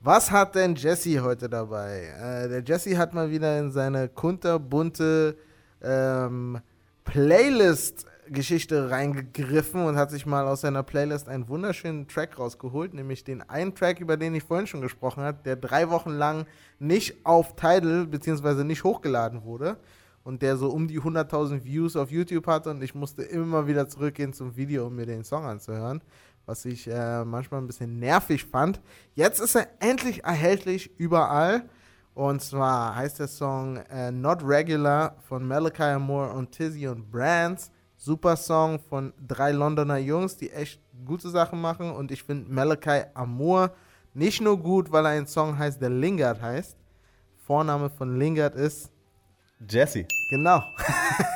Was hat denn Jesse heute dabei? Äh, der Jesse hat mal wieder in seine kunterbunte ähm, Playlist-Geschichte reingegriffen und hat sich mal aus seiner Playlist einen wunderschönen Track rausgeholt, nämlich den einen Track, über den ich vorhin schon gesprochen habe, der drei Wochen lang nicht auf Tidal bzw. nicht hochgeladen wurde und der so um die 100.000 Views auf YouTube hatte und ich musste immer wieder zurückgehen zum Video, um mir den Song anzuhören, was ich äh, manchmal ein bisschen nervig fand. Jetzt ist er endlich erhältlich überall und zwar heißt der Song äh, Not Regular von Malachi Amore und Tizzy und Brands. Super Song von drei Londoner Jungs, die echt gute Sachen machen und ich finde Malachi Amore nicht nur gut, weil er einen Song heißt, der Lingard heißt. Vorname von Lingard ist Jesse, Genau.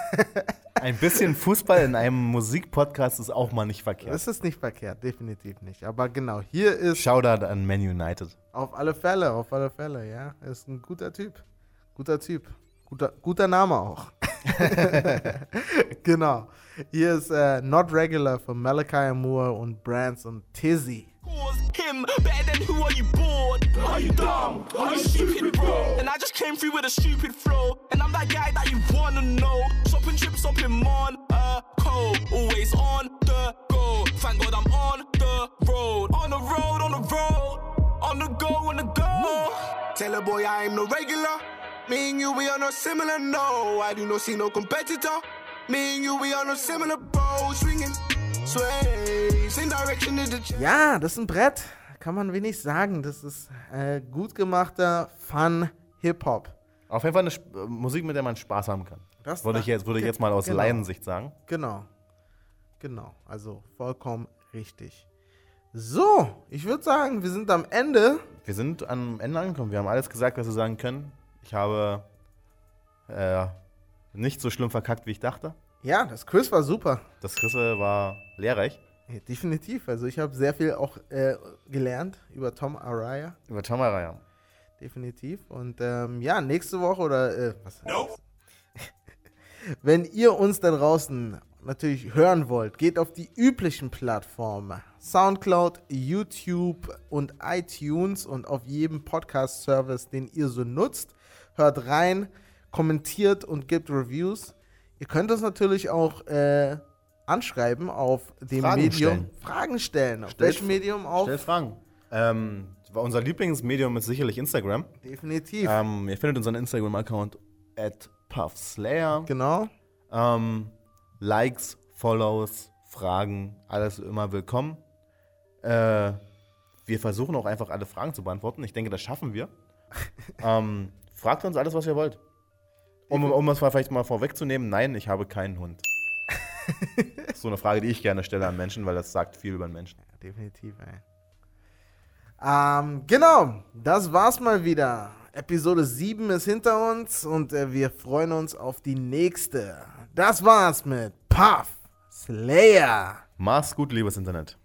ein bisschen Fußball in einem Musikpodcast ist auch mal nicht verkehrt. Das ist nicht verkehrt, definitiv nicht. Aber genau, hier ist Shoutout an Man United. auf alle Fälle, auf alle Fälle, ja. Ist ein guter Typ. Guter Typ. Guter, guter Name auch. genau. Hier ist äh, Not Regular von Malachi Moore und Brands und Tizzy. Cause him better than who are you bored? Are you dumb? Are you stupid, bro? And I just came through with a stupid flow. And I'm that guy that you wanna know. Stop and trip stop him on a. Uh, always on the go. Thank God I'm on the road. On the road, on the road. On the go, on the go. Tell a boy I am no regular. Me and you, we are no similar, no. I do not see no competitor. Me and you, we are no similar, bro. Swinging, sway, Ja, das ist ein Brett. Kann man wenig sagen. Das ist äh, gut gemachter Fun-Hip-Hop. Auf jeden Fall eine Sp- äh, Musik, mit der man Spaß haben kann. Das würde ich jetzt, würde ich jetzt mal aus genau. Laiensicht sagen. Genau. Genau. Also vollkommen richtig. So, ich würde sagen, wir sind am Ende. Wir sind am Ende angekommen. Wir haben alles gesagt, was wir sagen können. Ich habe äh, nicht so schlimm verkackt, wie ich dachte. Ja, das Quiz war super. Das Risse war lehrreich. Ja, definitiv. Also ich habe sehr viel auch äh, gelernt über Tom Araya. Über Tamara, ja. Definitiv. Und ähm, ja, nächste Woche oder äh, was heißt Wenn ihr uns da draußen natürlich hören wollt, geht auf die üblichen Plattformen. Soundcloud, YouTube und iTunes und auf jedem Podcast-Service, den ihr so nutzt. Hört rein, kommentiert und gebt Reviews. Ihr könnt uns natürlich auch äh, anschreiben auf dem Fragen Medium. stellen. Fragen stellen. Auf welchem Medium? Auf Stellt Fragen. Ähm, unser Lieblingsmedium ist sicherlich Instagram. Definitiv. Ähm, ihr findet unseren Instagram-Account at puffslayer. Genau. Ähm, Likes, Follows, Fragen, alles immer willkommen. Äh, wir versuchen auch einfach alle Fragen zu beantworten. Ich denke, das schaffen wir. ähm, fragt uns alles, was ihr wollt. Um, um das vielleicht mal vorwegzunehmen, nein, ich habe keinen Hund. so eine Frage, die ich gerne stelle an Menschen, weil das sagt viel über einen Menschen. Definitiv, ey. Ähm, genau, das war's mal wieder. Episode 7 ist hinter uns und äh, wir freuen uns auf die nächste. Das war's mit Puff Slayer. Mach's gut, liebes Internet.